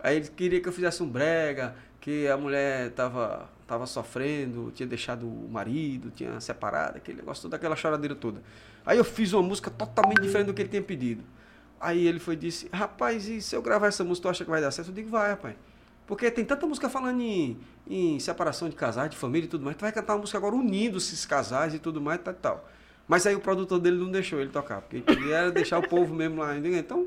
Aí ele queria que eu fizesse um brega, que a mulher tava, tava sofrendo, tinha deixado o marido, tinha separado, aquele negócio, toda aquela choradeira toda. Aí eu fiz uma música totalmente diferente do que ele tinha pedido. Aí ele foi disse, rapaz, e se eu gravar essa música, tu acha que vai dar certo? Eu digo, vai, rapaz. Porque tem tanta música falando em, em separação de casais, de família e tudo mais. Tu vai cantar uma música agora unindo esses casais e tudo mais tal, tal. Mas aí o produtor dele não deixou ele tocar, porque ele queria deixar o povo mesmo lá. Então,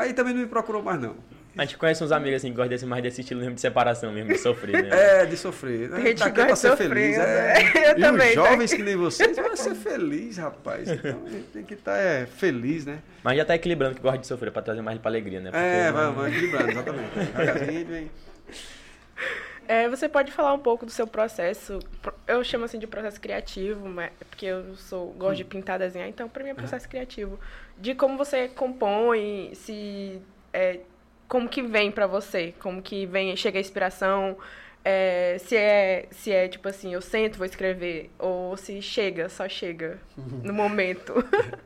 aí também não me procurou mais não. A gente conhece uns amigos assim que gostam desse, mais desse estilo mesmo de separação mesmo, de sofrer, né? É, de sofrer. A gente tá aqui pra ser sofrer, feliz. É. Né? Eu e também, os tá jovens tá que nem vocês vão ser felizes, rapaz. Então a gente tem que estar tá, é, feliz, né? Mas já tá equilibrando que gosta de sofrer pra trazer mais pra alegria, né? Porque é, vai, vai equilibrando, exatamente. É, você pode falar um pouco do seu processo? Eu chamo assim de processo criativo, mas porque eu sou gosto de hum. pintar, desenhar, então para mim é processo criativo. De como você compõe, se é, como que vem para você, como que vem, chega a inspiração, é, se é se é tipo assim, eu sento, vou escrever, ou se chega, só chega no momento.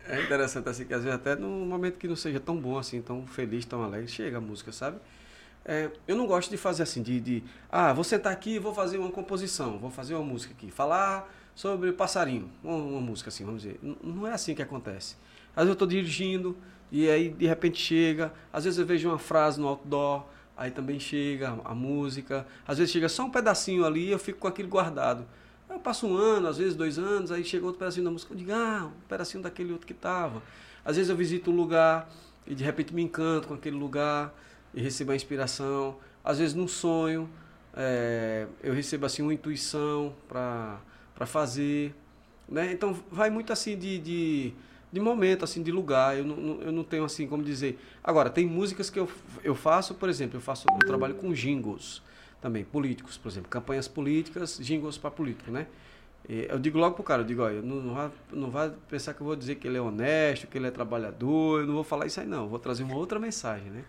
É interessante assim que às vezes até num momento que não seja tão bom assim, tão feliz, tão alegre, chega a música, sabe? É, eu não gosto de fazer assim, de, de ah, vou sentar aqui e vou fazer uma composição, vou fazer uma música aqui, falar sobre passarinho, uma, uma música assim, vamos dizer. N não é assim que acontece. Às vezes eu estou dirigindo, e aí, de repente, chega. Às vezes eu vejo uma frase no outdoor, aí também chega a, música. Às vezes chega só um pedacinho ali e eu fico com aquilo guardado. Eu passo um ano, às vezes dois anos, aí chega outro pedacinho da música. Eu digo, ah, um pedacinho daquele outro que estava. Às vezes eu visito um lugar e de repente me encanto com aquele lugar e recebo a inspiração. Às vezes num sonho é, eu recebo assim uma intuição para fazer. Né? Então vai muito assim de, de de momento, assim, de lugar. Eu não, eu não tenho assim como dizer. Agora, tem músicas que eu, eu faço, por exemplo, eu faço, eu trabalho com jingles também, políticos, por exemplo, campanhas políticas, jingles para político, né? E eu digo logo pro cara, eu digo, olha, não, não, vai, não vai pensar que eu vou dizer que ele é honesto, que ele é trabalhador, eu não vou falar isso aí não, eu vou trazer uma outra mensagem, né?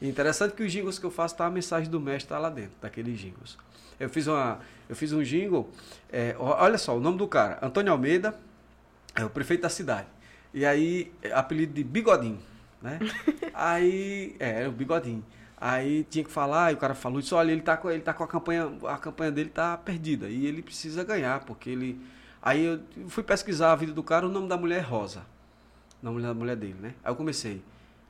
E interessante que os jingles que eu faço, tá a mensagem do mestre tá lá dentro, daqueles jingles. Eu fiz, uma, eu fiz um jingle, é, olha só, o nome do cara, Antônio Almeida, é o prefeito da cidade. E aí, apelido de Bigodinho, né? aí, é, era o Bigodinho. Aí tinha que falar, e o cara falou isso, olha, ele tá com, ele tá com a campanha, a campanha dele tá perdida, e ele precisa ganhar, porque ele... Aí eu fui pesquisar a vida do cara, o nome da mulher é Rosa, o nome da mulher dele, né? Aí eu comecei,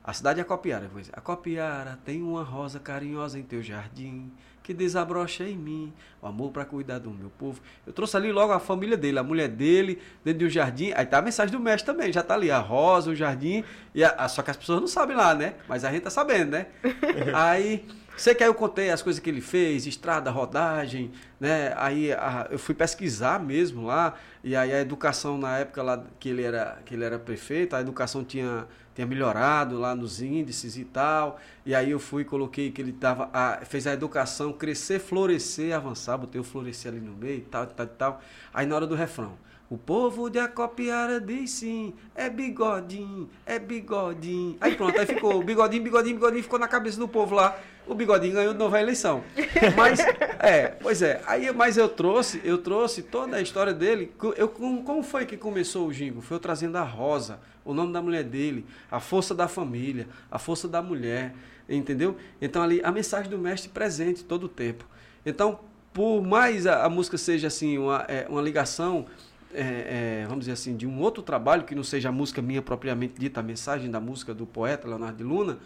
a cidade é a Copiara, a Copiara tem uma rosa carinhosa em teu jardim, que desabrocha em mim o amor para cuidar do meu povo. Eu trouxe ali logo a família dele, a mulher dele, dentro de um jardim. Aí tá a mensagem do mestre também, já tá ali a rosa, o jardim, e a, a, só que as pessoas não sabem lá, né? Mas a gente tá sabendo, né? aí, sei que aí eu contei as coisas que ele fez, estrada, rodagem, né? Aí a, eu fui pesquisar mesmo lá, e aí a educação na época lá que ele era, que ele era prefeito, a educação tinha tinha melhorado lá nos índices e tal. E aí eu fui coloquei que ele tava a, fez a educação crescer, florescer, avançar, botei o florescer ali no meio e tal, tal, tal. Aí na hora do refrão, o povo de Acopiara diz sim, é bigodinho, é bigodinho. Aí pronto, aí ficou bigodinho, bigodinho, bigodinho, ficou na cabeça do povo lá. O bigodinho ganhou de novo a eleição. Mas, é, pois é, aí, mas eu trouxe, eu trouxe toda a história dele. Eu, como foi que começou o Jingo? Foi eu trazendo a Rosa, o nome da mulher dele, a força da família, a força da mulher, entendeu? Então ali a mensagem do mestre presente todo o tempo. Então, por mais a, a música seja assim uma, é, uma ligação é, é, vamos dizer assim, de um outro trabalho que não seja a música minha propriamente dita, a mensagem da música do poeta Leonardo de Luna,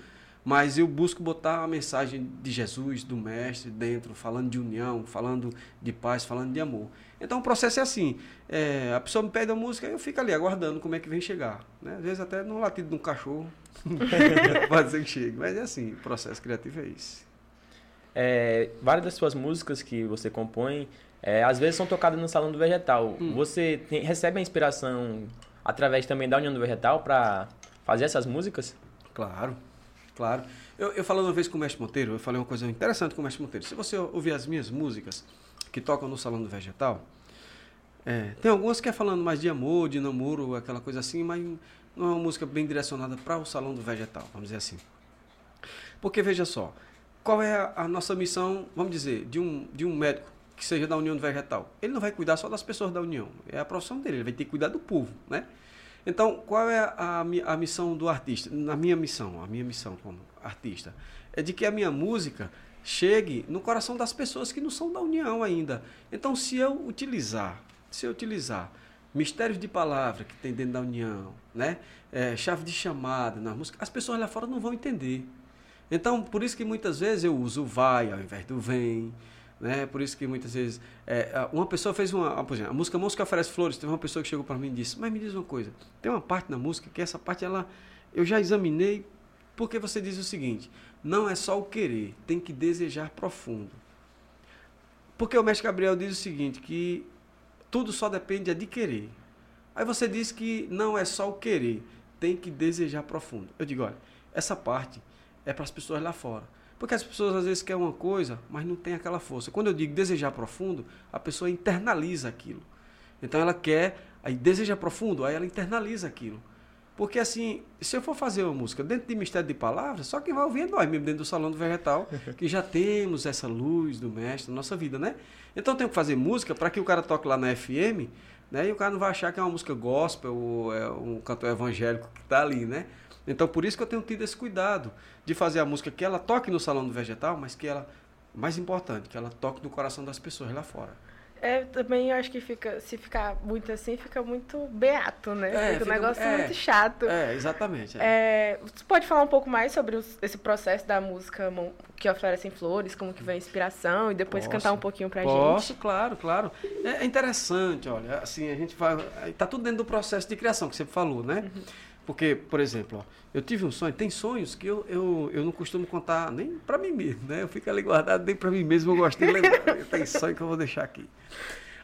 mas eu busco botar a mensagem de Jesus, do Mestre, dentro, falando de união, falando de paz, falando de amor. Então o processo é assim: é, a pessoa me pede a música, eu fico ali aguardando como é que vem chegar. Né? Às vezes até no latido de um cachorro pode ser que chegue, mas é assim: o processo criativo é isso. É, várias das suas músicas que você compõe é, às vezes são tocadas no Salão do Vegetal. Hum. Você tem, recebe a inspiração através também da União do Vegetal para fazer essas músicas? Claro, claro. Eu, eu falando uma vez com o Mestre Monteiro, eu falei uma coisa interessante com o Mestre Monteiro. Se você ouvir as minhas músicas que tocam no Salão do Vegetal, é, tem algumas que é falando mais de amor, de namoro, aquela coisa assim, mas não é uma música bem direcionada para o Salão do Vegetal, vamos dizer assim. Porque veja só, qual é a, a nossa missão, vamos dizer, de um, de um médico que seja da União do Vegetal. Ele não vai cuidar só das pessoas da União, é a profissão dele, ele vai ter que cuidar do povo, né? Então, qual é a, a missão do artista? Na minha missão, a minha missão como artista, é de que a minha música chegue no coração das pessoas que não são da união ainda. Então, se eu utilizar, se eu utilizar mistérios de palavra que tem dentro da união, né? É, chave de chamada na música, as pessoas lá fora não vão entender. Então, por isso que muitas vezes eu uso vai ao invés do vem. Né? Por isso que muitas vezes. É, uma pessoa fez uma. Por exemplo, a música Música Oferece Flores. Teve uma pessoa que chegou para mim e disse: Mas me diz uma coisa. Tem uma parte na música que essa parte ela, eu já examinei. Porque você diz o seguinte: não é só o querer, tem que desejar profundo. Porque o mestre Gabriel diz o seguinte, que tudo só depende de querer. Aí você diz que não é só o querer, tem que desejar profundo. Eu digo, olha, essa parte é para as pessoas lá fora. Porque as pessoas às vezes querem uma coisa, mas não tem aquela força. Quando eu digo desejar profundo, a pessoa internaliza aquilo. Então ela quer, aí deseja profundo, aí ela internaliza aquilo. Porque assim, se eu for fazer uma música dentro de mistério de palavras, só quem vai ouvir é nós mesmo dentro do salão do vegetal, que já temos essa luz do mestre na nossa vida, né? Então tem que fazer música para que o cara toque lá na FM, né? E o cara não vai achar que é uma música gospel ou é um cantor evangélico que está ali, né? Então por isso que eu tenho tido esse cuidado de fazer a música que ela toque no salão do vegetal, mas que ela, mais importante, que ela toque no coração das pessoas lá fora. É, também acho que fica, se ficar muito assim, fica muito beato, né? É, fica, fica um negócio é, muito chato. É, exatamente. É. é. você pode falar um pouco mais sobre os, esse processo da música que oferecem flores, como que vem a inspiração, e depois posso, cantar um pouquinho pra posso, gente? Posso, claro, claro. É interessante, olha, assim, a gente vai. Tá tudo dentro do processo de criação que você falou, né? Uhum. Porque, por exemplo, ó, eu tive um sonho, tem sonhos que eu, eu, eu não costumo contar nem para mim mesmo, né? Eu fico ali guardado nem para mim mesmo, eu gosto de lembrar. tem sonho que eu vou deixar aqui.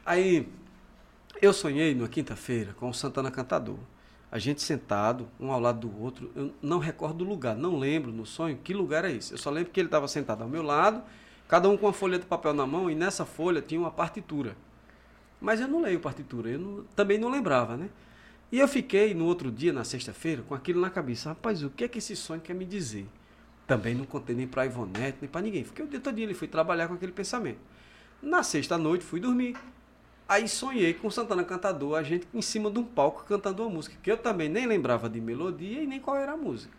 Aí, eu sonhei numa quinta-feira com o Santana Cantador. A gente sentado, um ao lado do outro, eu não recordo o lugar, não lembro no sonho que lugar é esse. Eu só lembro que ele estava sentado ao meu lado, cada um com uma folha de papel na mão, e nessa folha tinha uma partitura. Mas eu não leio partitura, eu não, também não lembrava, né? E eu fiquei no outro dia, na sexta-feira, com aquilo na cabeça. Rapaz, o que é que esse sonho quer me dizer? Também não contei nem para Ivonete, nem para ninguém. Fiquei o dia todo dia, ele foi trabalhar com aquele pensamento. Na sexta-noite, fui dormir. Aí sonhei com Santana Cantador, a gente em cima de um palco cantando uma música, que eu também nem lembrava de melodia e nem qual era a música.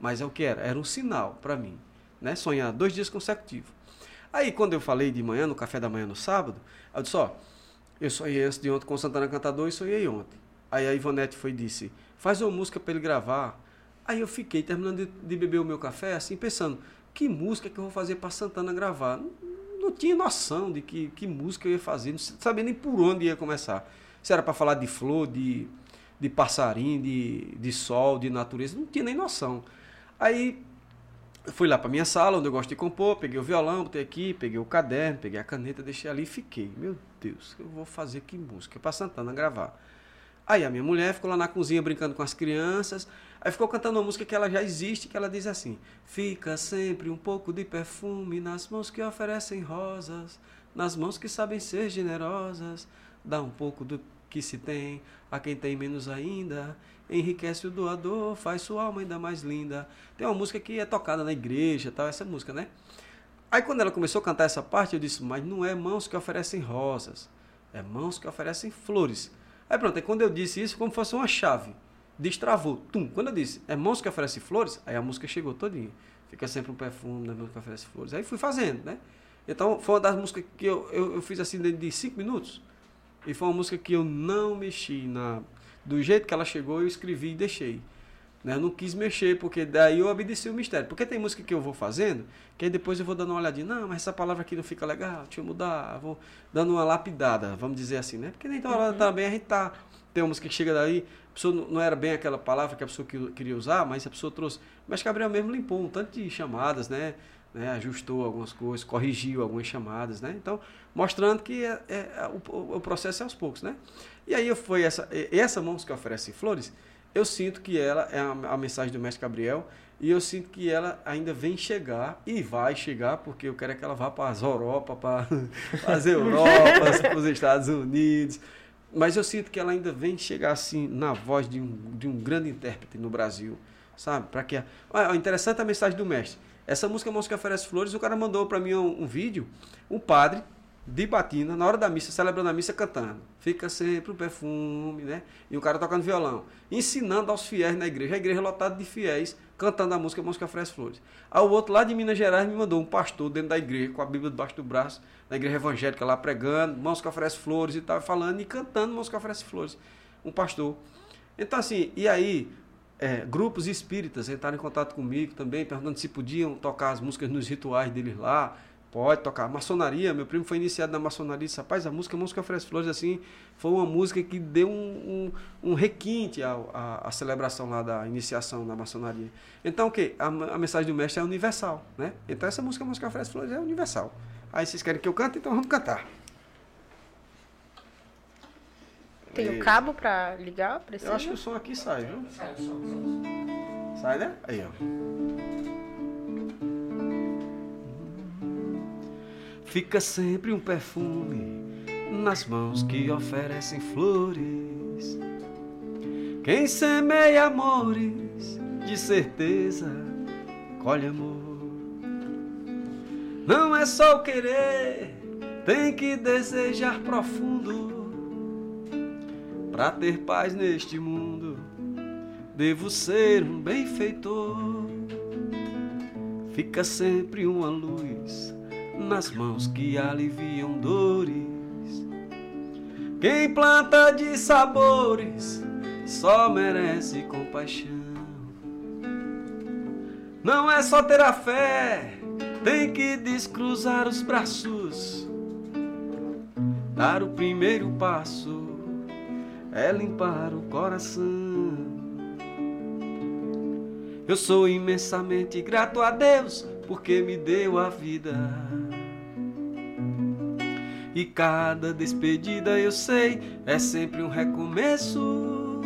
Mas é o que era? Era um sinal para mim, né? Sonhar dois dias consecutivos. Aí, quando eu falei de manhã, no café da manhã no sábado, eu disse, ó, eu sonhei antes de ontem com Santana Cantador e sonhei ontem. Aí a Ivonete foi e disse, faz uma música para ele gravar. Aí eu fiquei terminando de, de, beber o meu café, assim, pensando, que música que eu vou fazer para Santana gravar? Não, não, tinha noção de que, que música eu ia fazer, não sabia nem por onde ia começar. Se era para falar de flor, de, de passarinho, de, de sol, de natureza, não tinha nem noção. Aí fui lá para minha sala, onde eu gosto de compor, peguei o violão, botei aqui, peguei o caderno, peguei a caneta, deixei ali e fiquei. Meu Deus, eu vou fazer que música para Santana gravar. Aí a minha mulher ficou lá na cozinha brincando com as crianças. Aí ficou cantando uma música que ela já existe, que ela diz assim: Fica sempre um pouco de perfume nas mãos que oferecem rosas, nas mãos que sabem ser generosas. Dá um pouco do que se tem a quem tem menos ainda. Enriquece o doador, faz sua alma ainda mais linda. Tem uma música que é tocada na igreja, tal, essa música, né? Aí quando ela começou a cantar essa parte, eu disse: Mas não é mãos que oferecem rosas, é mãos que oferecem flores. Aí pronto, aí quando eu disse isso, como fosse uma chave, destravou, tum. Quando eu disse, é mãos que oferece flores, aí a música chegou todinha. Fica sempre um perfume na mão que oferece flores. Aí fui fazendo, né? Então foi uma das músicas que eu, eu, eu fiz assim dentro de cinco minutos. E foi uma música que eu não mexi na. Do jeito que ela chegou, eu escrevi e deixei. Né? Eu não quis mexer, porque daí eu obedeci o mistério. Porque tem música que eu vou fazendo, que aí depois eu vou dando uma olhadinha. Não, mas essa palavra aqui não fica legal, deixa eu mudar. Vou dando uma lapidada, vamos dizer assim, né? Porque nem toda hora uhum. também a gente tá. Tem uma música que chega daí, a pessoa não era bem aquela palavra que a pessoa queria usar, mas a pessoa trouxe. Mas Gabriel mesmo limpou um tanto de chamadas, né? né? Ajustou algumas coisas, corrigiu algumas chamadas, né? Então, mostrando que é, é, o, o, processo é aos poucos, né? E aí foi essa, essa música que oferece flores eu sinto que ela é a, a, mensagem do mestre Gabriel e eu sinto que ela ainda vem chegar e vai chegar porque eu quero que ela vá para as Europa, para as Europas, para os Estados Unidos. Mas eu sinto que ela ainda vem chegar assim na voz de um, de um grande intérprete no Brasil, sabe? Para que Olha, interessante a mensagem do mestre. Essa música Música Oferece Flores, o cara mandou para mim um, um vídeo, um padre de batina, na hora da missa, celebrando a missa cantando. Fica sempre o perfume, né? E o cara tocando violão. Ensinando aos fiéis na igreja. A igreja lotada de fiéis, cantando a música Música Fres Flores. Aí o outro lá de Minas Gerais me mandou um pastor dentro da igreja, com a Bíblia debaixo do braço, na igreja evangélica lá pregando, Música Fres Flores e tal, falando e cantando Música Fres Flores. Um pastor. Então assim, e aí, é, grupos espíritas entraram em contato comigo também, perguntando se podiam tocar as músicas nos rituais deles lá. Pode tocar. Maçonaria, meu primo foi iniciado na maçonaria. Disse, Rapaz, a música, a música Fres Flores, assim, foi uma música que deu um, um, um requinte à, à, celebração lá da iniciação na maçonaria. Então, o quê? A, a, mensagem do mestre é universal, né? Então, essa música, a música Fres Flores, é universal. Aí, vocês querem que eu cante? Então, vamos cantar. Tem o cabo para ligar? Precisa? Eu acho que o som aqui sai, viu? Sai. Sai, né? Aí, ó. Fica sempre um perfume nas mãos que oferecem flores. Quem semeia amores, de certeza colhe amor. Não é só o querer, tem que desejar profundo. Para ter paz neste mundo, devo ser um benfeitor. Fica sempre uma luz nas mãos que aliviam dores. Quem planta de sabores só merece compaixão. Não é só ter a fé, tem que descruzar os braços. Dar o primeiro passo é limpar o coração. Eu sou imensamente grato a Deus porque me deu a vida. E cada despedida eu sei é sempre um recomeço.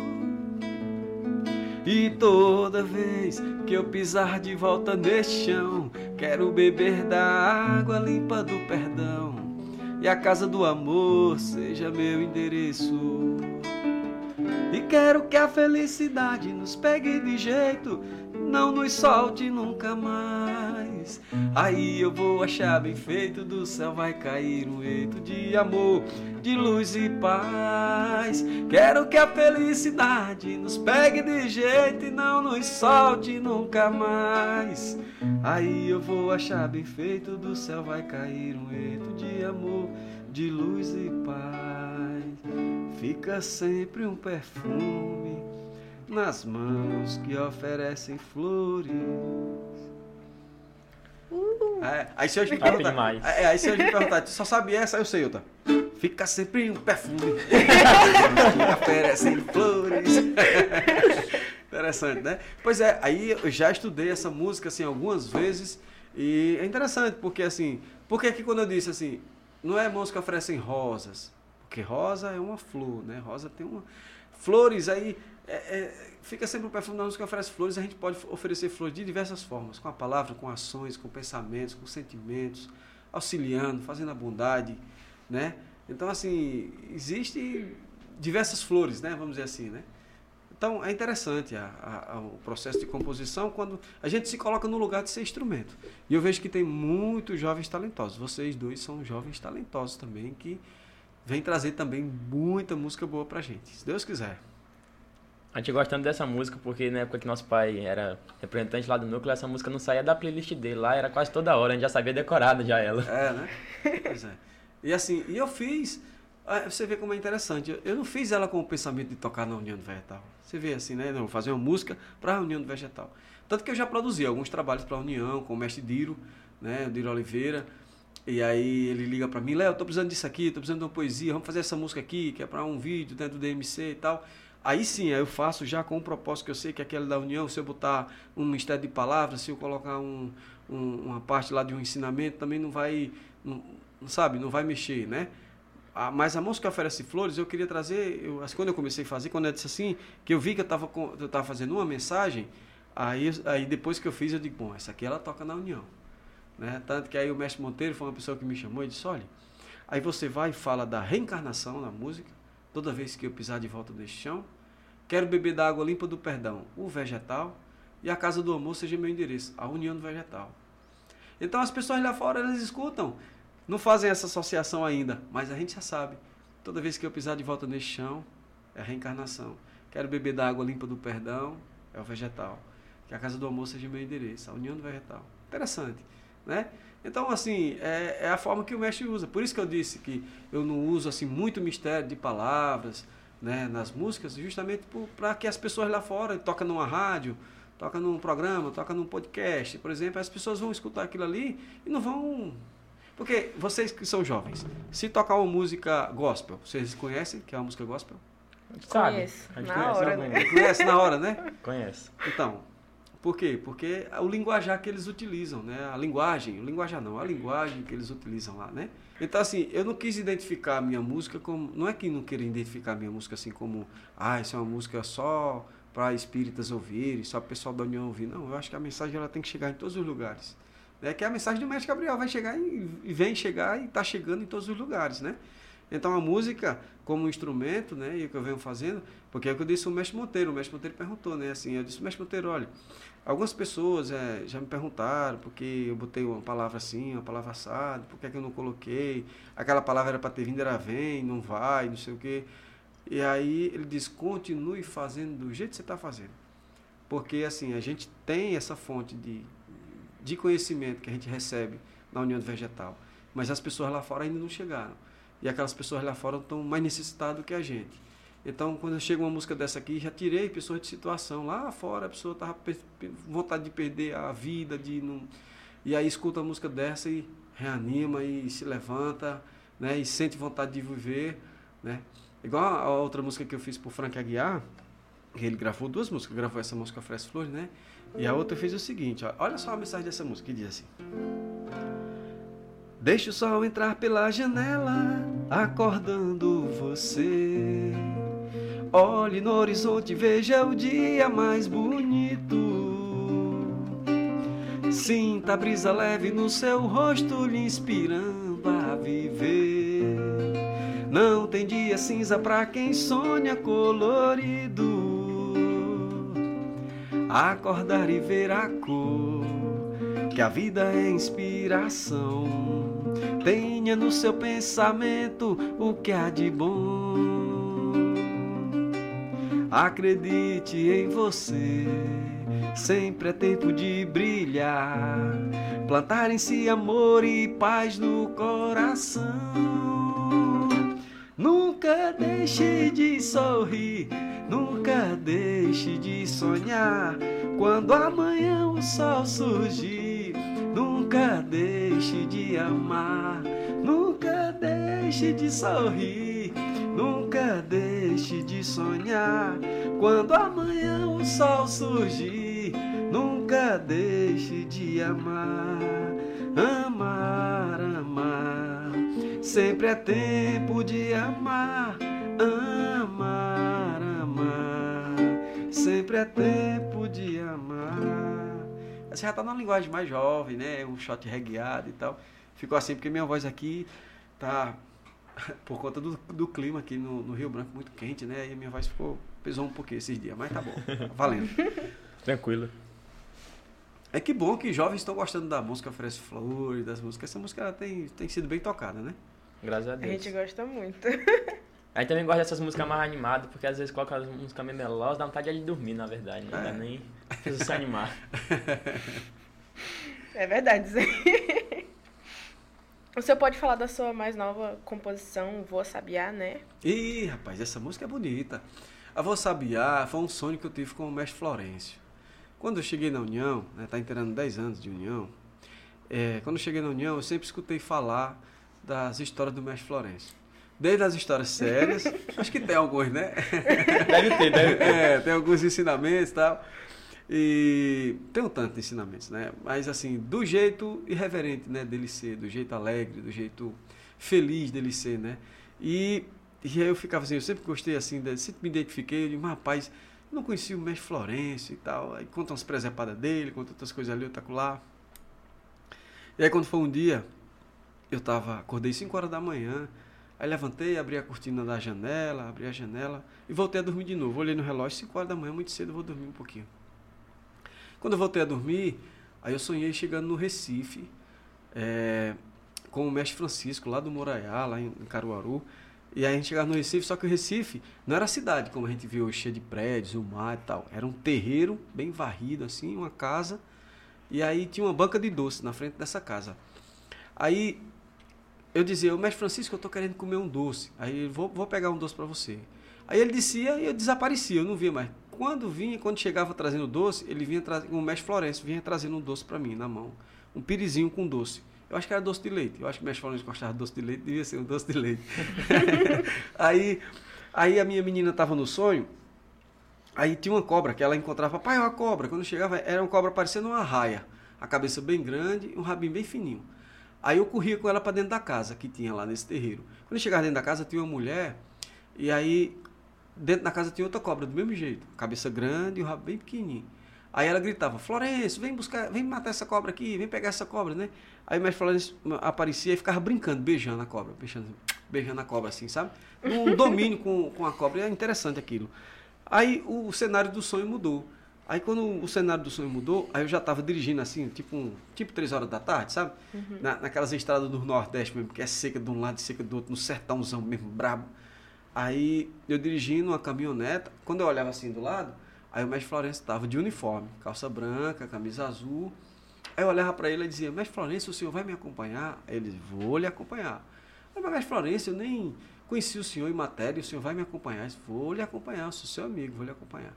E toda vez que eu pisar de volta neste chão, quero beber da água limpa do perdão. E a casa do amor seja meu endereço. E quero que a felicidade nos pegue de jeito, não nos solte nunca mais. Aí eu vou achar bem feito, do céu vai cair um eito de amor, de luz e paz. Quero que a felicidade nos pegue de jeito e não nos solte nunca mais. Aí eu vou achar bem feito, do céu vai cair um eito de amor, de luz e paz. Fica sempre um perfume nas mãos que oferecem flores. Uh. É, aí se eu me perguntar, é, aí se eu me perguntar, tu só sabe essa, eu sei outra. Fica sempre um perfume. Café sem flores. interessante, né? Pois é, aí eu já estudei essa música assim algumas vezes e é interessante porque assim, porque aqui quando eu disse assim, não é música oferecem rosas, porque rosa é uma flor, né? Rosa tem uma flores aí é, é, fica sempre o perfume da música que oferece flores, a gente pode oferecer flores de diversas formas, com a palavra, com ações, com pensamentos, com sentimentos, auxiliando, fazendo a bondade, né? Então, assim, existe diversas flores, né? Vamos dizer assim, né? Então, é interessante a, a, a, o processo de composição quando a gente se coloca no lugar de ser instrumento. E eu vejo que tem muitos jovens talentosos. Vocês dois são jovens talentosos também, que vêm trazer também muita música boa pra gente, se Deus quiser. A gente gostando dessa música porque na época que nosso pai era representante lá do núcleo, essa música não saía da playlist dele lá, era quase toda hora, a gente já sabia decorada já ela. É, né? Pois é. E assim, e eu fiz, ah, você vê como é interessante, eu não fiz ela com o pensamento de tocar na União do Vegetal. Você vê assim, né? Não, fazer uma música para a União do Vegetal. Tanto que eu já produzi alguns trabalhos para a União, com o mestre Diro, né? O Diro Oliveira. E aí ele liga para mim, Léo, tô precisando disso aqui, tô precisando de uma poesia, vamos fazer essa música aqui, que é para um vídeo dentro do DMC e tal. Aí sim, eu faço já com o propósito que eu sei que é aquele da união, se eu botar um mistério de palavras, se eu colocar um, um, uma parte lá de um ensinamento, também não vai, não, sabe, não vai mexer, né? Ah, mas a música oferece flores, eu queria trazer, eu, quando eu comecei a fazer, quando eu disse assim, que eu vi que eu estava eu tava fazendo uma mensagem, aí, aí depois que eu fiz, eu digo, bom, essa aqui ela toca na união. Né? Tanto que aí o mestre Monteiro foi uma pessoa que me chamou e disse, olha, aí você vai e fala da reencarnação na música, toda vez que eu pisar de volta deste chão, Quero beber da água limpa do perdão, o vegetal, e a casa do amor seja meu endereço, a união do vegetal. Então as pessoas lá fora, elas escutam não fazem essa associação ainda, mas a gente já sabe. Toda vez que eu pisar de volta nesse chão, é a reencarnação. Quero beber da água limpa do perdão, é o vegetal. Que a casa do amor seja meu endereço, a união do vegetal. Interessante, né? Então, assim, é, é, a forma que o mestre usa. Por isso que eu disse que eu não uso assim muito mistério de palavras né, nas músicas, justamente para que as pessoas lá fora, toca numa rádio, toca num programa, toca num podcast, por exemplo, as pessoas vão escutar aquilo ali e não vão. Porque vocês que são jovens, se tocar uma música gospel, vocês conhecem que é uma música gospel? Sabe? Conheço. A gente na conhece, hora, né? Conhece na hora, né? Conhece. Então, por quê? Porque o linguajar que eles utilizam, né? A linguagem, o linguajar não, a linguagem que eles utilizam lá, né? Então, assim, eu não quis identificar a minha música como... Não é que não queira identificar a minha música assim como... Ah, isso é uma música só para espíritas ouvirem, só para o pessoal da União ouvir. Não, eu acho que a mensagem ela tem que chegar em todos os lugares. É que a mensagem do Mestre Gabriel vai chegar e, e vem chegar e está chegando em todos os lugares, né? Então a música como instrumento, né, e o que eu venho fazendo, porque é o que eu disse o mestre Monteiro, o mestre Monteiro perguntou, né, assim, eu disse, mestre Monteiro, olha, algumas pessoas é, já me perguntaram porque eu botei uma palavra assim, uma palavra assada, por que, é que eu não coloquei, aquela palavra era para ter vindo, era vem, não vai, não sei o quê. E aí ele diz, continue fazendo do jeito que você está fazendo. Porque assim, a gente tem essa fonte de, de conhecimento que a gente recebe na União Vegetal, mas as pessoas lá fora ainda não chegaram. E aquelas pessoas lá fora estão mais necessitadas do que a gente. Então, quando chega uma música dessa aqui, já tirei pessoas de situação. Lá fora a pessoa estava com vontade de perder a vida, de não. E aí escuta a música dessa e reanima e se levanta, né? E sente vontade de viver, né? Igual a outra música que eu fiz por Frank Aguiar, que ele gravou duas músicas, gravou essa música Fres Flores, né? E a outra fez o seguinte, ó, olha só a mensagem dessa música, que diz assim: Deixe o sol entrar pela janela, acordando você. Olhe no horizonte, veja o dia mais bonito. Sinta a brisa leve no seu rosto, lhe inspirando a viver. Não tem dia cinza pra quem sonha colorido. Acordar e ver a cor, que a vida é inspiração Tenha no seu pensamento o que há de bom. Acredite em você, sempre é tempo de brilhar. Plantar em si amor e paz no coração. Nunca deixe de sorrir, nunca deixe de sonhar. Quando amanhã o sol surgir Nunca deixe de amar, nunca deixe de sorrir, nunca deixe de sonhar. Quando amanhã o sol surgir, nunca deixe de amar, amar, amar. Sempre é tempo de amar, amar, amar. Sempre é tempo de amar você já tá numa linguagem mais jovem, né? Um shot regueado e tal. Ficou assim, porque minha voz aqui tá por conta do, do clima aqui no, no, Rio Branco muito quente, né? E a minha voz ficou pesou um pouquinho esses dias, mas tá bom, tá valendo. Tranquilo. É que bom que jovens estão gostando da música Fresco Flores, das músicas. Essa música tem, tem sido bem tocada, né? Graças a Deus. A gente gosta muito. A gente também gosta dessas músicas mais animadas, porque às vezes coloca as músicas meio melosas, dá vontade de dormir, na verdade. Não né? é. dá nem precisa se animar. É verdade, isso aí. O senhor pode falar da sua mais nova composição, Vou Sabiá, né? Ih, rapaz, essa música é bonita. A Vou Sabiá foi um sonho que eu tive com o mestre Florencio. Quando eu cheguei na União, né, tá inteirando 10 anos de União, é, quando eu cheguei na União, eu sempre escutei falar das histórias do mestre Florencio. Desde as histórias sérias, acho que tem alguns, né? Deve ter, deve ter. É, tem alguns ensinamentos e tal. E tem um tanto de ensinamentos, né? Mas assim, do jeito irreverente, né, dele ser, do jeito alegre, do jeito feliz dele ser, né? E, e aí eu ficava assim, eu sempre gostei assim, sempre me identifiquei, eu digo, rapaz, não conhecia o mestre Florencio e tal. Aí conta umas presepadas dele, conta outras coisas ali, eu lá. E aí quando foi um dia, eu tava, acordei 5 horas da manhã, Aí levantei, abri a cortina da janela, abri a janela e voltei a dormir de novo. Olhei no relógio, 5 horas da manhã, muito cedo, vou dormir um pouquinho. Quando eu voltei a dormir, aí eu sonhei chegando no Recife, é, com o mestre Francisco, lá do Moraiá, lá em, Caruaru. E aí a gente chegava no Recife, só que o Recife não era cidade, como a gente viu, cheia de prédios, o mar e tal. Era um terreiro bem varrido, assim, uma casa. E aí tinha uma banca de doce na frente dessa casa. Aí eu dizia, o mestre Francisco, eu estou querendo comer um doce. Aí ele, vou, vou pegar um doce para você. Aí ele descia e eu desaparecia, eu não via mais. Quando vinha, quando chegava trazendo doce, ele vinha trazendo, o mestre Florencio vinha trazendo um doce para mim na mão. Um pirizinho com doce. Eu acho que era doce de leite. Eu acho que o mestre Florencio gostava de doce de leite, devia ser um doce de leite. aí, aí a minha menina estava no sonho, aí tinha uma cobra que ela encontrava, pai, é uma cobra. Quando chegava, era uma cobra parecendo uma raia. A cabeça bem grande e um rabinho bem fininho. Aí eu corria com ela para dentro da casa que tinha lá nesse terreiro. Quando eu chegava dentro da casa, tinha uma mulher, e aí dentro da casa tinha outra cobra, do mesmo jeito. Cabeça grande e o rabo bem pequenininho. Aí ela gritava, Florencio, vem buscar, vem matar essa cobra aqui, vem pegar essa cobra, né? Aí o mestre Florencio aparecia e ficava brincando, beijando a cobra, beijando, beijando a cobra assim, sabe? Um domínio com, com a cobra, é interessante aquilo. Aí o cenário do sonho mudou. Aí quando o cenário do sonho mudou, aí eu já estava dirigindo assim, tipo um, tipo três horas da tarde, sabe? Uhum. Na, naquelas estradas do Nordeste mesmo, que é seca de um lado e seca do outro, no sertãozão mesmo, brabo. Aí eu dirigindo uma caminhoneta, quando eu olhava assim do lado, aí o mestre Florencio estava de uniforme, calça branca, camisa azul. Aí eu olhava para ele e dizia, mestre Florencio, o senhor vai me acompanhar? Aí ele dizia, vou lhe acompanhar. Aí, mas mestre Florencio, eu nem conheci o senhor em matéria, o senhor vai me acompanhar? Eu disse, vou lhe acompanhar, sou seu amigo, vou lhe acompanhar.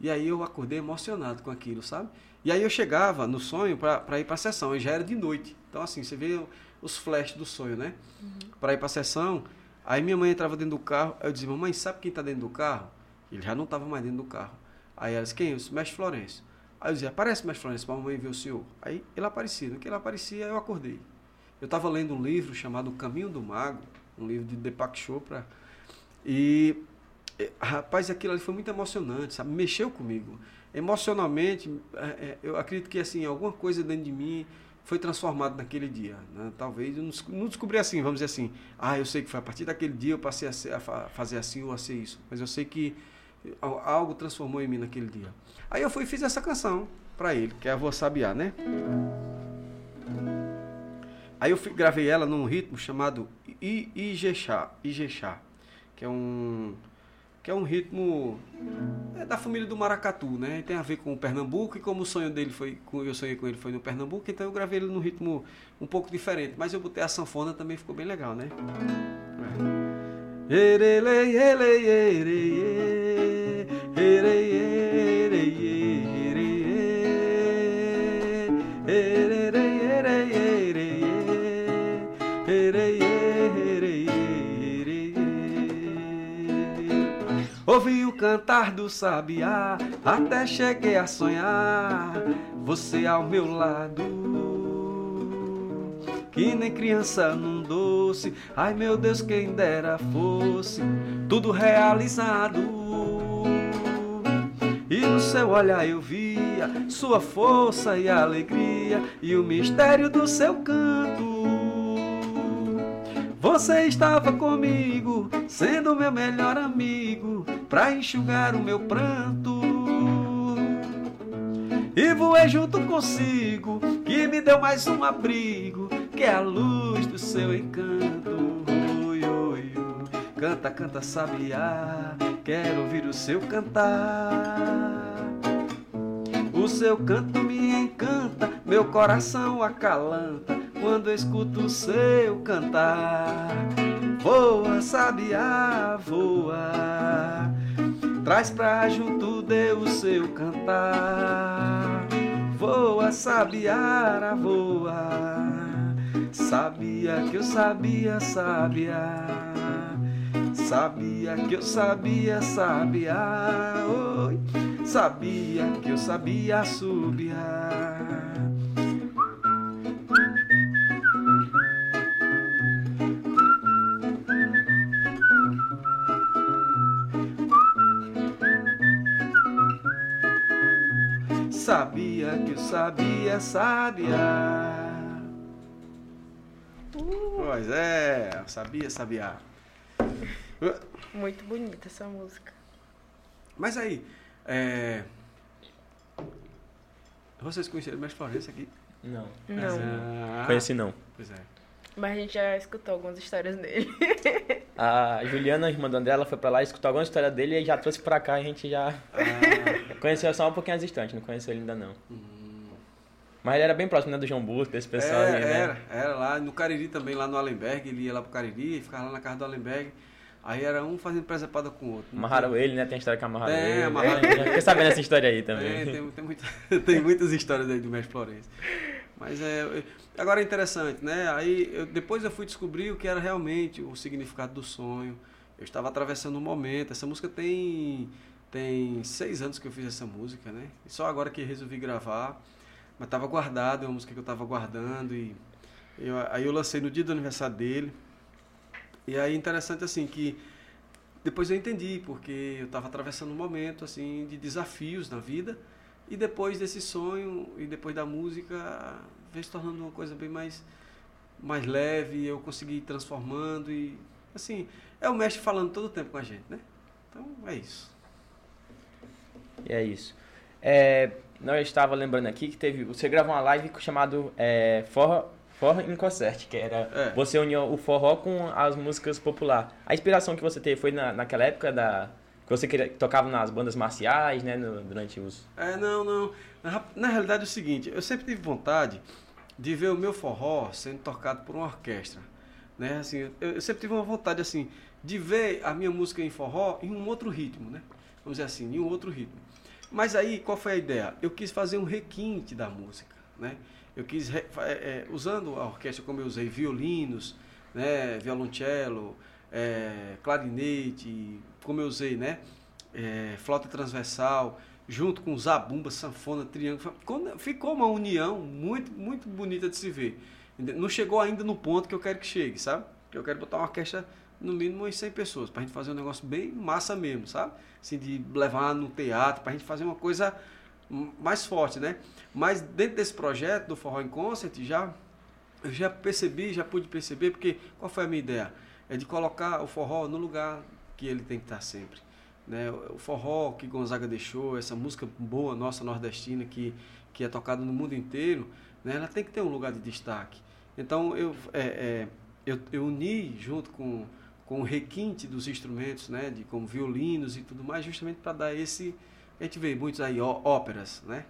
E aí eu acordei emocionado com aquilo, sabe? E aí eu chegava no sonho para ir para a sessão, e já era de noite. Então, assim, você vê os flashes do sonho, né? Uhum. Para ir para a sessão, Aí minha mãe entrava dentro do carro, eu dizia, mamãe, sabe quem está dentro do carro? Ele já não estava mais dentro do carro. Aí ela disse, quem? Eu disse, Mestre Florencio. Aí eu dizia, aparece, Mestre Florencio, para mamãe ver o senhor. Aí ele aparecia. No que ele aparecia, eu acordei. Eu estava lendo um livro chamado O Caminho do Mago, um livro de Deepak Chopra, e, rapaz, aquilo ali foi muito emocionante, sabe? Mexeu comigo. Emocionalmente, é, é, eu acredito que, assim, alguma coisa dentro de mim foi transformado naquele dia. Né? Talvez eu não descobri assim, vamos dizer assim, ah, eu sei que foi a partir daquele dia eu passei a, ser, a fazer assim ou a ser isso. Mas eu sei que algo transformou em mim naquele dia. Aí eu fui e fiz essa canção para ele, que é a Vou Sabiá, né? Aí eu fui, gravei ela num ritmo chamado Ijexá, Ijexá, que é um que é um ritmo é da família do maracatu, né? Tem a ver com o Pernambuco e como o sonho dele foi, eu sonhei com ele foi no Pernambuco, então eu gravei ele num ritmo um pouco diferente, mas eu botei a sanfona também ficou bem legal, né? Ouvi o cantar do sabiá, até cheguei a sonhar você ao meu lado. Que nem criança num doce, ai meu Deus, quem dera fosse tudo realizado. E no seu olhar eu via sua força e alegria e o mistério do seu canto. Você estava comigo, sendo meu melhor amigo, pra enxugar o meu pranto. E voei junto consigo, que me deu mais um abrigo, que é a luz do seu encanto. Ui, ui, ui. Canta, canta, sabiá, quero ouvir o seu cantar. O seu canto me encanta, meu coração acalanta quando escuto o seu cantar. Voa, sabiá, voa, traz pra junto de o seu cantar. Voa, sabiá, voa, sabia que eu sabia, sabia. Sabia que eu sabia, sabia, oi, sabia que eu sabia, subia. Sabia que eu sabia, sabia. Uh. Pois é, sabia, sabia. Muito bonita essa música. Mas aí, é... vocês conheceram Mestre Florencio aqui? Não. Não. Ah, Conheci não. Pois é. Mas a gente já escutou algumas histórias dele. a Juliana, irmã do André, ela foi pra lá, escutou alguma história dele e já trouxe pra cá. A gente já ah. conheceu só um pouquinho as distantes, não conheceu ele ainda não. Hum. Mas ele era bem próximo, né, do João Busco, desse pessoal é, ali, né? Era, era lá no Cariri também, lá no Allenberg. Ele ia lá pro Cariri, ficava lá na casa do Allenberg. Aí era um fazendo presepada com o outro. Amarraram tem... ele, né? Tem a história que amarraram é, ele. Amarraram é, Fiquei sabendo essa história aí também. É, tem, tem, muita, tem muitas histórias aí do Mestre Florencio. Mas é. Agora é interessante, né? Aí eu, depois eu fui descobrir o que era realmente o significado do sonho. Eu estava atravessando um momento. Essa música tem tem seis anos que eu fiz essa música, né? E só agora que resolvi gravar. Mas estava guardado, é uma música que eu estava guardando e eu, aí eu lancei no dia do aniversário dele. E aí interessante assim que depois eu entendi porque eu estava atravessando um momento assim de desafios na vida e depois desse sonho e depois da música veio se tornando uma coisa bem mais mais leve, eu consegui ir transformando e assim, é o mestre falando todo o tempo com a gente, né? Então é isso. E é isso. É, nós estava lembrando aqui que teve, você gravou uma live chamado é, Forra Forró em concert, que era é. você uniu o forró com as músicas populares. A inspiração que você teve foi na, naquela época da que você queria, tocava nas bandas marciais, né, no, durante os É, não, não. Na, na, realidade é o seguinte, eu sempre tive vontade de ver o meu forró sendo tocado por uma orquestra, né? Assim, eu, eu sempre tive uma vontade assim de ver a minha música em forró em um outro ritmo, né? Vamos dizer assim, em um outro ritmo. Mas aí, qual foi a ideia? Eu quis fazer um requinte da música, né? Eu quis, é, é, usando a orquestra como eu usei, violinos, né, violoncelo, é, clarinete, como eu usei, né, é, flauta transversal, junto com zabumba, sanfona, triângulo, ficou uma união muito, muito bonita de se ver. Não chegou ainda no ponto que eu quero que chegue, sabe? Que eu quero botar uma orquestra no mínimo umas 100 pessoas, pra gente fazer um negócio bem massa mesmo, sabe? Assim, de levar no teatro, pra gente fazer uma coisa mais forte, né? Mas dentro desse projeto do Forró em Concert, já, eu já percebi, já pude perceber, porque qual foi a minha ideia? É de colocar o forró no lugar que ele tem que estar sempre. Né? O forró que Gonzaga deixou, essa música boa nossa nordestina que, que é tocada no mundo inteiro, né? ela tem que ter um lugar de destaque. Então eu, é, é, eu, eu uni junto com, com o requinte dos instrumentos, né? de, como violinos e tudo mais, justamente para dar esse, a gente vê muitos aí ó, óperas, né?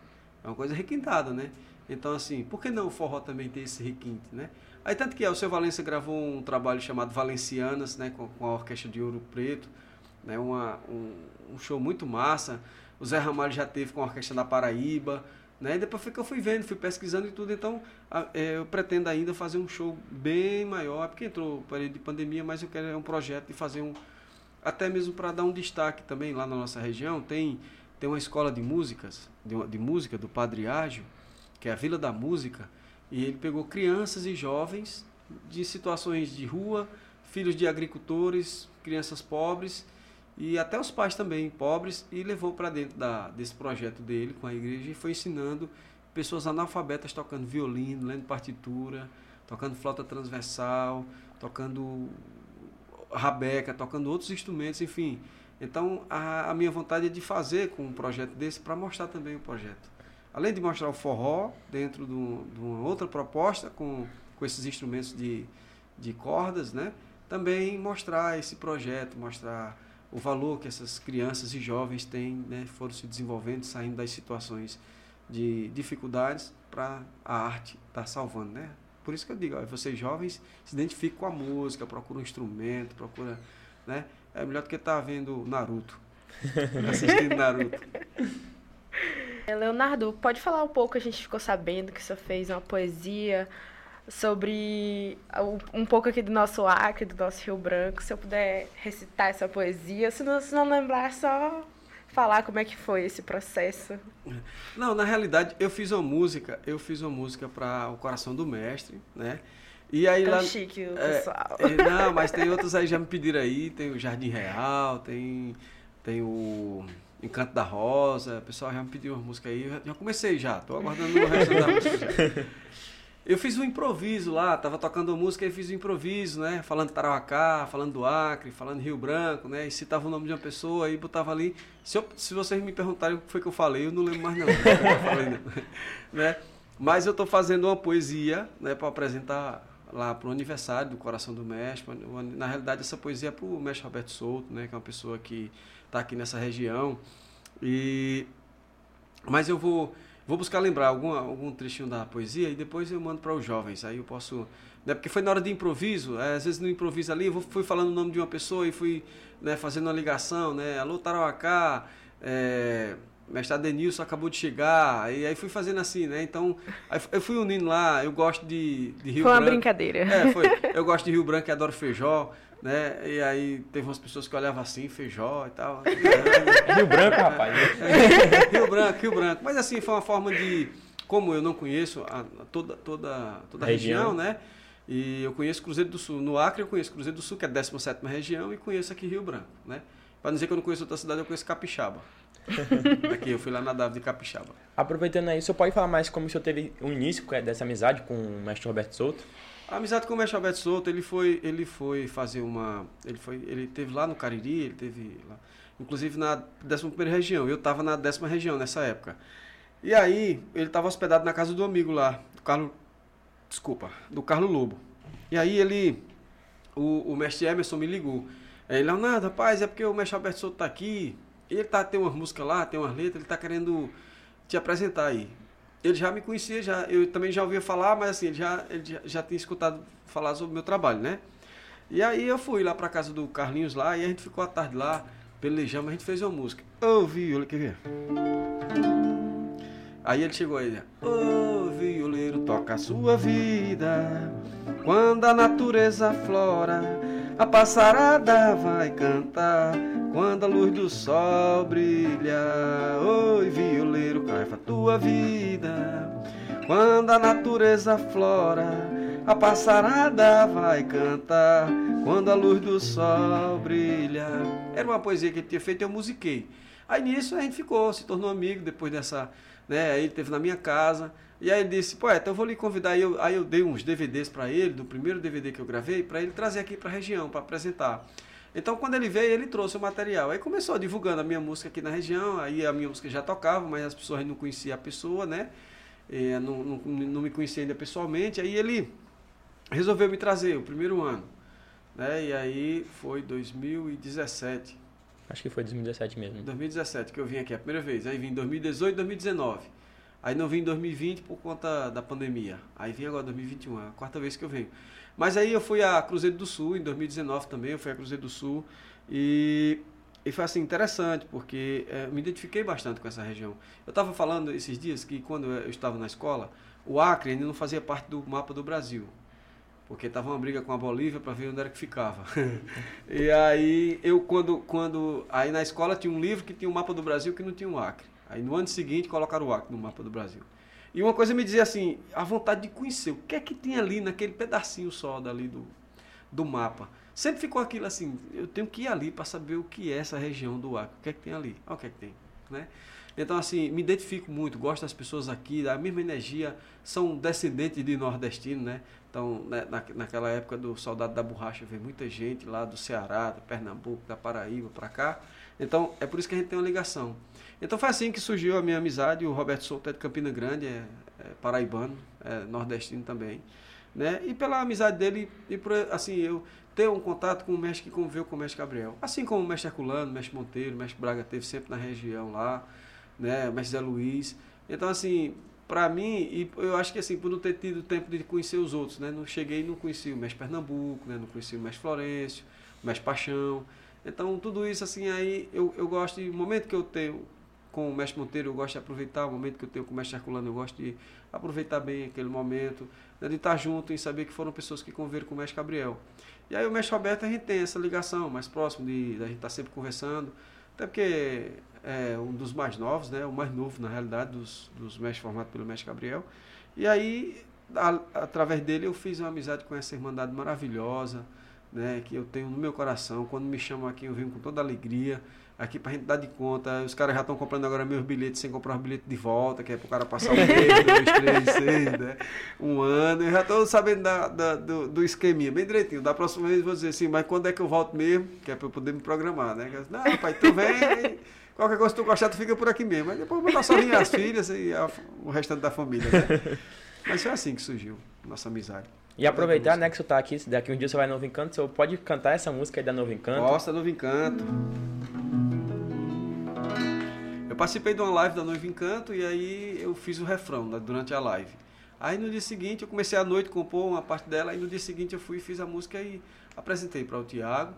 É uma coisa requintada, né? Então, assim, por que não o forró também ter esse requinte, né? Aí, tanto que é, o seu Valença gravou um trabalho chamado Valencianas, né? Com, com a Orquestra de Ouro Preto, né? Uma, um, um, show muito massa. O Zé Ramalho já teve com a Orquestra da Paraíba, né? E depois foi que eu fui vendo, fui pesquisando e tudo. Então, a, é, eu pretendo ainda fazer um show bem maior, porque entrou período de pandemia, mas eu quero é um projeto de fazer um... Até mesmo para dar um destaque também lá na nossa região, tem tem uma escola de músicas, de, de música do Padre Ágio, que é a Vila da Música, e ele pegou crianças e jovens de situações de rua, filhos de agricultores, crianças pobres e até os pais também pobres e levou para dentro da, desse projeto dele com a igreja e foi ensinando pessoas analfabetas tocando violino, lendo partitura, tocando flauta transversal, tocando rabeca, tocando outros instrumentos, enfim, então, a, a minha vontade é de fazer com um projeto desse para mostrar também o projeto. Além de mostrar o forró dentro de, um, de uma outra proposta com, com esses instrumentos de, de cordas, né? também mostrar esse projeto, mostrar o valor que essas crianças e jovens têm, né? foram se desenvolvendo, saindo das situações de dificuldades para a arte estar tá salvando, né? Por isso que eu digo, ó, vocês jovens se identificam com a música, procuram um instrumento, procura, né? é melhor do que estar tá vendo Naruto. Assistindo Naruto. Leonardo, pode falar um pouco? A gente ficou sabendo que você fez uma poesia sobre um pouco aqui do nosso Acre, do nosso Rio Branco. Se eu puder recitar essa poesia, se não, se não lembrar, é só falar como é que foi esse processo. Não, na realidade, eu fiz uma música, eu fiz uma música para o Coração do Mestre, né? E aí lá. chique o é, pessoal. É, não, mas tem outros aí já me pediram aí, tem o Jardim Real, tem, tem o Encanto da Rosa, o pessoal já me pediu uma música aí, já, já comecei já, tô aguardando o resto da música. Eu fiz um improviso lá, tava tocando a música e fiz um improviso, né? Falando Tarauacá, falando do Acre, falando Rio Branco, né? E citava o nome de uma pessoa e botava ali. Se, eu, se vocês me perguntarem o que foi que eu falei, eu não lembro mais não. não, falei, não. né? Mas eu estou fazendo uma poesia, né? Para apresentar lá para o aniversário do Coração do Mestre. Na realidade, essa poesia é para o mestre Roberto Souto, né, que é uma pessoa que está aqui nessa região. E mas eu vou vou buscar lembrar algum, algum trechinho da poesia e depois eu mando para os jovens. Aí eu posso. Né, porque foi na hora de improviso, é, às vezes no improviso ali, eu fui falando o nome de uma pessoa e fui né, fazendo uma ligação, né? Alô, Tarauacá, é, mestre Denilson acabou de chegar, e aí fui fazendo assim, né? Então, eu fui unindo lá, eu gosto de, de Rio Branco. Foi uma brincadeira. É, foi. Eu gosto de Rio Branco e adoro feijó né? E aí teve umas pessoas que olhavam assim, feijó e tal. Rio Branco, rapaz. Rio Branco, Rio Branco. Mas assim, foi uma forma de. Como eu não conheço a, toda, toda, toda a região, região, né? E eu conheço Cruzeiro do Sul. No Acre eu conheço Cruzeiro do Sul, que é a 17 região, e conheço aqui Rio Branco, né? Para dizer que eu não conheço outra cidade, eu conheço Capixaba. aqui, eu fui lá na Dava de Capixaba. Aproveitando aí, você pode falar mais como o senhor teve o início dessa amizade com o mestre Roberto Souto? A amizade com o mestre Alberto Souto, ele foi, ele foi fazer uma. Ele, foi, ele teve lá no Cariri, ele teve lá, inclusive na 11 região. Eu estava na décima região nessa época. E aí, ele estava hospedado na casa do amigo lá, do Carlos. Desculpa, do Carlos Lobo. E aí ele. O, o mestre Emerson me ligou. Aí, Leonardo, rapaz, é porque o mestre Alberto Souto está aqui. Ele tá, tem umas músicas lá, tem umas letras, ele está querendo te apresentar aí ele já me conhecia, já, eu também já ouvia falar, mas assim, ele já, ele já, já tinha escutado falar sobre o meu trabalho, né? E aí eu fui lá para casa do Carlinhos lá e a gente ficou a tarde lá, pelejamos, a gente fez uma música. Ô violeiro, quer ver? Aí ele chegou aí, ô violeiro, toca a sua vida, quando a natureza flora, a passarada vai cantar, quando a luz do sol brilha. Oi, violeiro, caifa tua vida. Quando a natureza flora, a passarada vai cantar. Quando a luz do sol brilha. Era uma poesia que ele tinha feito eu musiquei. Aí nisso a gente ficou, se tornou amigo depois dessa. Né, aí ele teve na minha casa. E aí ele disse, poeta, eu vou lhe convidar. Aí eu, aí eu dei uns DVDs para ele, do primeiro DVD que eu gravei, para ele trazer aqui para a região, para apresentar. Então, quando ele veio, ele trouxe o material. Aí começou divulgando a minha música aqui na região. Aí a minha música já tocava, mas as pessoas não conheciam a pessoa, né? E, não, não, não me conhecia ainda pessoalmente. Aí ele resolveu me trazer o primeiro ano. Né? E aí foi 2017. Acho que foi 2017 mesmo. 2017 que eu vim aqui a primeira vez. Aí vim em 2018 e 2019. Aí não vim em 2020 por conta da pandemia. Aí vim agora em 2021, é a quarta vez que eu venho. Mas aí eu fui a Cruzeiro do Sul, em 2019 também, eu fui a Cruzeiro do Sul. E, e foi assim, interessante, porque é, me identifiquei bastante com essa região. Eu estava falando esses dias que quando eu estava na escola, o Acre ainda não fazia parte do mapa do Brasil. Porque estava uma briga com a Bolívia para ver onde era que ficava. e aí eu quando quando aí na escola tinha um livro que tinha o um mapa do Brasil que não tinha o um Acre. Aí no ano seguinte colocaram o Acre no mapa do Brasil. E uma coisa me dizia assim, a vontade de conhecer o que é que tem ali naquele pedacinho só dali do, do mapa. Sempre ficou aquilo assim, eu tenho que ir ali para saber o que é essa região do Acre, o que é que tem ali, olha o que é que tem, né? Então, assim, me identifico muito, gosto das pessoas aqui, da mesma energia, são descendentes de nordestino, né? Então, né, na, naquela época do Soldado da Borracha, veio muita gente lá do Ceará, do Pernambuco, da Paraíba, para cá. Então, é por isso que a gente tem uma ligação. Então foi assim que surgiu a minha amizade. O Roberto Souto é de Campina Grande, é, é paraibano, é nordestino também. Né? E pela amizade dele, e por, assim, eu ter um contato com o mestre que conviveu com o mestre Gabriel. Assim como o mestre Herculano, o mestre Monteiro, o mestre Braga teve sempre na região lá, né? o mestre Zé Luiz. Então, assim, para mim, e eu acho que assim, por não ter tido tempo de conhecer os outros, né? Não cheguei e não conheci o mestre Pernambuco, né? Não conheci o mestre Florencio, o mestre Paixão. Então, tudo isso, assim, aí eu, eu gosto, de momento que eu tenho com o mestre Monteiro, eu gosto de aproveitar o momento que eu tenho com o mestre Herculano, eu gosto de aproveitar bem aquele momento, né, de estar junto e saber que foram pessoas que conviveram com o mestre Gabriel. E aí o mestre Roberto, a gente tem essa ligação mais próximo, de, de a gente estar tá sempre conversando, até porque é um dos mais novos, né, o mais novo, na realidade, dos, dos mestres formados pelo mestre Gabriel. E aí, a, através dele, eu fiz uma amizade com essa irmandade maravilhosa, né, que eu tenho no meu coração. Quando me chamam aqui, eu venho com toda alegria aqui pra gente dar de conta. Os caras já estão comprando agora meus bilhetes sem comprar os bilhetes de volta, que é pro cara passar um mês, dois, três, seis, né? Um ano. Eu já estou sabendo da, da, do, do esqueminha, bem direitinho. Da próxima vez vou dizer assim, mas quando é que eu volto mesmo? Que é para eu poder me programar, né? Não, rapaz, tu vem. Qualquer coisa que tu gostar, tu fica por aqui mesmo. Mas depois eu vou dar só as filhas e a, o restante da família, né? Mas foi assim que surgiu nossa amizade. E aproveitar, né, que você tá aqui, daqui um dia você vai Novo Encanto, você pode cantar essa música aí da Novo Encanto. Nossa, Novo Encanto. Eu participei de uma live da Noiva Encanto e aí eu fiz o refrão né, durante a live. Aí no dia seguinte eu comecei à noite a compor uma parte dela, aí no dia seguinte eu fui e fiz a música e apresentei para o Tiago.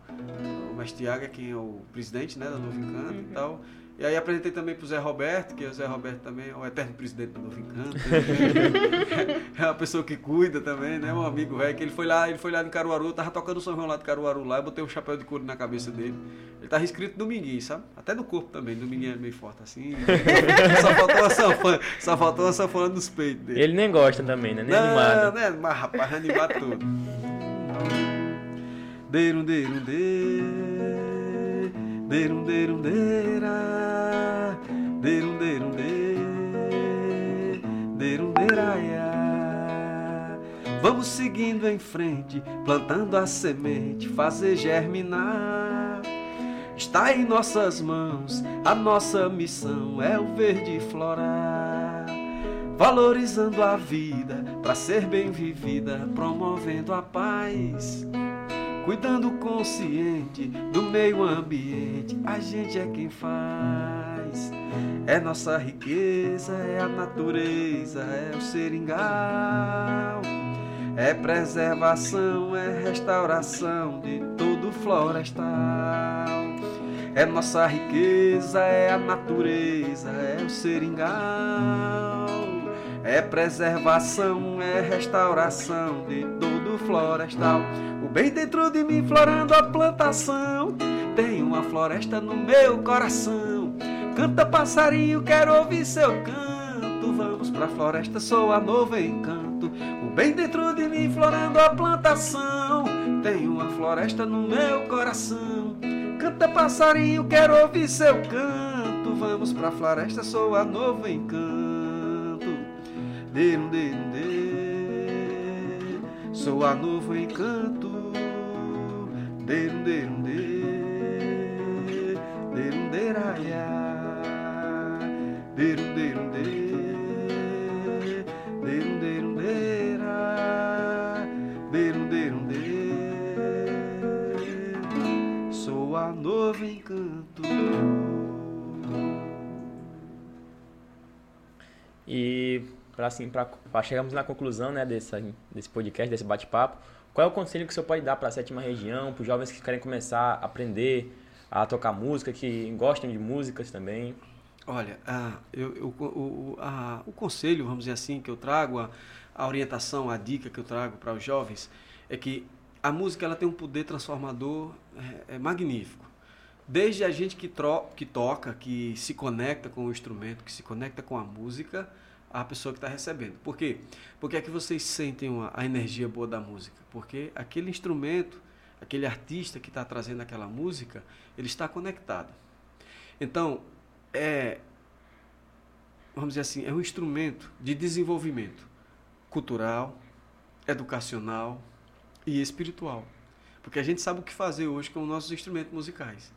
O mestre Tiago é quem é o presidente né, da Novo Encanto uhum. e tal. E aí apresentei também para o Zé Roberto, que o Zé Roberto também é o eterno presidente do Novo Encanto. é uma pessoa que cuida também, né? Um amigo velho, que ele foi lá, ele foi lá em Caruaru, tava tocando o São João lá de Caruaru lá, eu botei um chapéu de couro na cabeça dele. Ele tava escrito Dominguinho, sabe? Até no corpo também, Dominguinho é meio forte assim. só faltou uma sanfona, só faltou uma sanfona nos peitos dele. Ele nem gosta também, né? Nem Não, animado. né? Mas rapaz, animar tudo. Derum, derum, derum, derum, derum, derum. Derum, derum, derum, deraia. Vamos seguindo em frente, plantando a semente, fazer germinar. Está em nossas mãos, a nossa missão é o verde florar. Valorizando a vida para ser bem vivida, promovendo a paz. Cuidando consciente do meio ambiente, a gente é quem faz. É nossa riqueza, é a natureza, é o seringal. É preservação, é restauração de todo florestal. É nossa riqueza, é a natureza, é o seringal. É preservação, é restauração de todo florestal. O bem dentro de mim florando a plantação. Tem uma floresta no meu coração. Canta passarinho, quero ouvir seu canto. Vamos pra floresta, soa novo encanto. O bem dentro de mim florando a plantação. Tem uma floresta no meu coração. Canta passarinho, quero ouvir seu canto. Vamos pra floresta, soa novo encanto. Derum, derum, de. Soa novo encanto. Derum, derum, de. Derum, deraia. Derum, derum, de, derum, derum, dera, derum, derum, de. Sou a novo encanto. E para assim, para chegarmos na conclusão, né, desse, desse podcast, desse bate-papo, qual é o conselho que o senhor pode dar para a sétima região, para os jovens que querem começar a aprender a tocar música, que gostam de músicas também? Olha, eu, eu, o, a, o conselho, vamos dizer assim, que eu trago, a, a orientação, a dica que eu trago para os jovens, é que a música ela tem um poder transformador é, é magnífico. Desde a gente que, tro, que toca, que se conecta com o instrumento, que se conecta com a música, a pessoa que está recebendo. Por quê? Porque é que vocês sentem uma, a energia boa da música. Porque aquele instrumento, aquele artista que está trazendo aquela música, ele está conectado. Então, é, vamos dizer assim, é um instrumento de desenvolvimento cultural, educacional e espiritual. Porque a gente sabe o que fazer hoje com os nossos instrumentos musicais,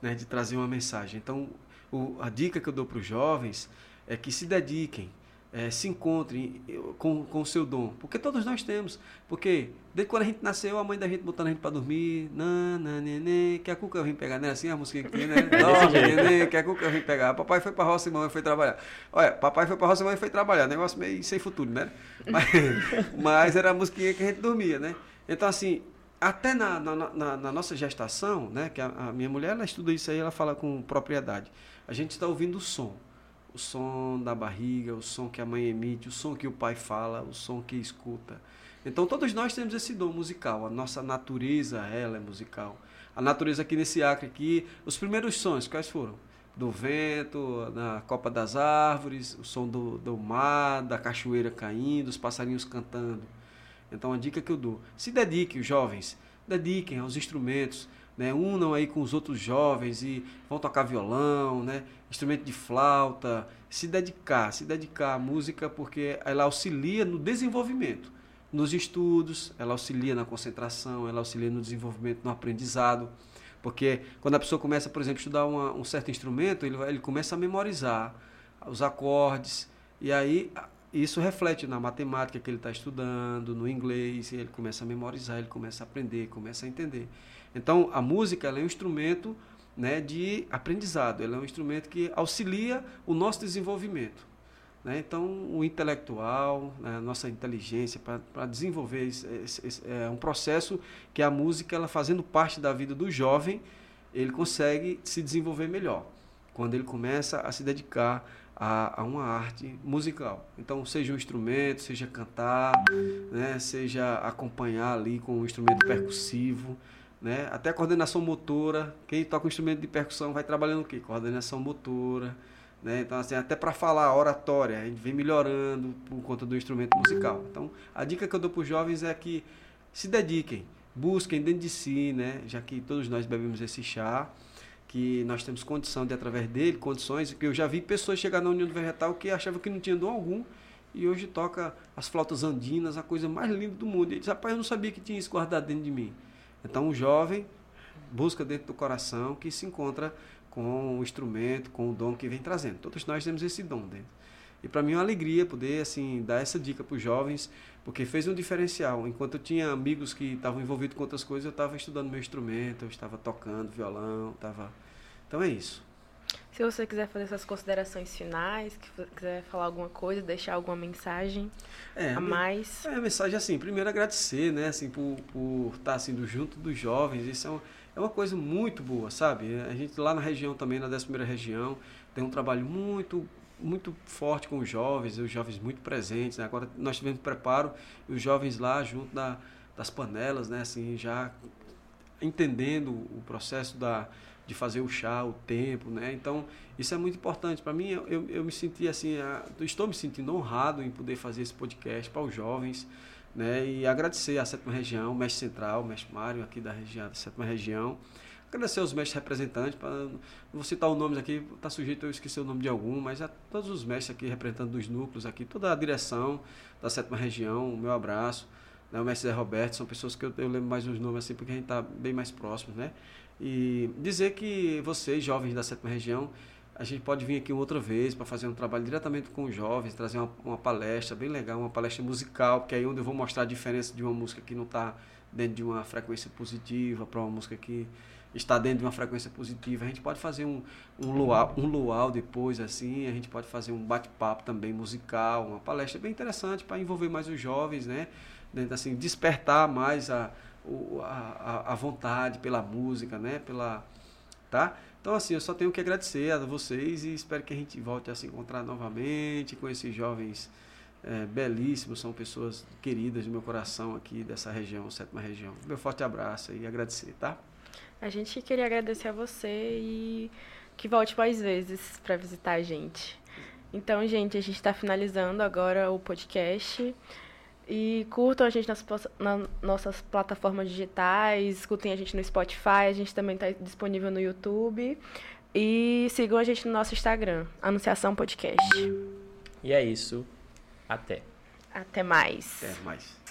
né, de trazer uma mensagem. Então, o, a dica que eu dou para os jovens é que se dediquem é, se encontre com, com o seu dom. Porque todos nós temos. Porque desde quando a gente nasceu, a mãe da gente botando a gente para dormir. Nana, neném, que a cuca eu vim pegar, né? Assim a música que tem, né? Dorme, neném, que a cuca eu vim pegar. Papai foi para roça e mamãe foi trabalhar. Olha, papai foi para roça e mamãe foi trabalhar. Negócio meio sem futuro, né? Mas, mas era a musiquinha que a gente dormia, né? Então, assim, até na, na, na, na nossa gestação, né? Que a, a minha mulher, ela estuda isso aí, ela fala com propriedade. A gente está ouvindo o som o som da barriga, o som que a mãe emite, o som que o pai fala, o som que escuta. Então todos nós temos esse dom musical, a nossa natureza ela é musical. A natureza aqui nesse acre aqui, os primeiros sons quais foram? Do vento, na copa das árvores, o som do, do mar, da cachoeira caindo, os passarinhos cantando. Então a dica que eu dou, se dediquem jovens, dediquem aos instrumentos, né? unam aí com os outros jovens e vão tocar violão, né? instrumento de flauta, se dedicar, se dedicar à música porque ela auxilia no desenvolvimento, nos estudos, ela auxilia na concentração, ela auxilia no desenvolvimento, no aprendizado. Porque quando a pessoa começa, por exemplo, a estudar uma, um certo instrumento, ele, ele começa a memorizar os acordes, e aí isso reflete na matemática que ele está estudando, no inglês, ele começa a memorizar, ele começa a aprender, começa a entender. Então, a música é um instrumento né, de aprendizado, ela é um instrumento que auxilia o nosso desenvolvimento. Né? Então, o intelectual, né, a nossa inteligência, para desenvolver esse, esse, esse, é um processo que a música, ela fazendo parte da vida do jovem, ele consegue se desenvolver melhor. Quando ele começa a se dedicar a, a, uma arte musical. Então, seja um instrumento, seja cantar, né, seja acompanhar ali com um instrumento percussivo, né, até a coordenação motora. Quem toca um instrumento de percussão vai trabalhando o quê? Coordenação motora. Né? Então, assim, até para falar oratória, a gente vem melhorando por conta do instrumento musical. Então, a dica que eu dou para os jovens é que se dediquem, busquem dentro de si, né? já que todos nós bebemos esse chá, que nós temos condição de, através dele, condições, que eu já vi pessoas chegar na União do Vegetal que achavam que não tinha dom algum, e hoje toca as flautas andinas, a coisa mais linda do mundo. E ele diz, rapaz, eu não sabia que tinha isso guardado dentro de mim. Então, o jovem busca dentro do coração que se encontra com o instrumento, com o dom que vem trazendo. Todos nós temos esse dom dentro. E para mim é uma alegria poder assim dar essa dica para os jovens, porque fez um diferencial. Enquanto eu tinha amigos que estavam envolvidos com outras coisas, eu estava estudando meu instrumento, eu estava tocando violão, estava. Então é isso. Se você quiser fazer suas considerações finais, que quiser falar alguma coisa, deixar alguma mensagem é, a mais. É, a mensagem assim, primeiro agradecer, né, assim, por, por estar assim, do junto dos jovens, isso é uma, é uma coisa muito boa, sabe? A gente lá na região também, na 11 região, tem um trabalho muito muito forte com os jovens, os jovens muito presentes. Né? Agora nós tivemos preparo e os jovens lá junto da, das panelas, né? assim, já entendendo o processo da, de fazer o chá, o tempo, né? Então, isso é muito importante. Para mim, eu, eu me senti assim, estou me sentindo honrado em poder fazer esse podcast para os jovens, né? E agradecer à sétima região, mestre central, mestre Mário, aqui da região, da sétima região. Agradecer aos mestres representantes, pra, não vou citar os nomes aqui, está sujeito eu esquecer o nome de algum, mas a todos os mestres aqui representando dos núcleos aqui, toda a direção da sétima região, o meu abraço. Né? O mestre Zé Roberto, são pessoas que eu, eu lembro mais os nomes assim, porque a gente está bem mais próximo, né? E dizer que vocês, jovens da sétima região, a gente pode vir aqui outra vez para fazer um trabalho diretamente com os jovens, trazer uma, uma, palestra bem legal, uma palestra musical, porque aí é onde eu vou mostrar a diferença de uma música que não está dentro de uma frequência positiva para uma música que está dentro de uma frequência positiva. A gente pode fazer um, um, luau, um luau depois, assim, a gente pode fazer um bate-papo também musical, uma palestra bem interessante para envolver mais os jovens, né? Dentro, assim, despertar mais a, a, a vontade pela música, né? Pela, tá? Então, assim, eu só tenho que agradecer a vocês e espero que a gente volte a se encontrar novamente com esses jovens é, belíssimos, são pessoas queridas do meu coração aqui dessa região, sétima região. Meu forte abraço e agradecer, tá? A gente queria agradecer a você e que volte mais vezes para visitar a gente. Então, gente, a gente está finalizando agora o podcast. E curtam a gente nas, nas nossas plataformas digitais, escutem a gente no Spotify, a gente também está disponível no YouTube. E sigam a gente no nosso Instagram, Anunciação Podcast. E é isso. Até. Até mais. Até mais.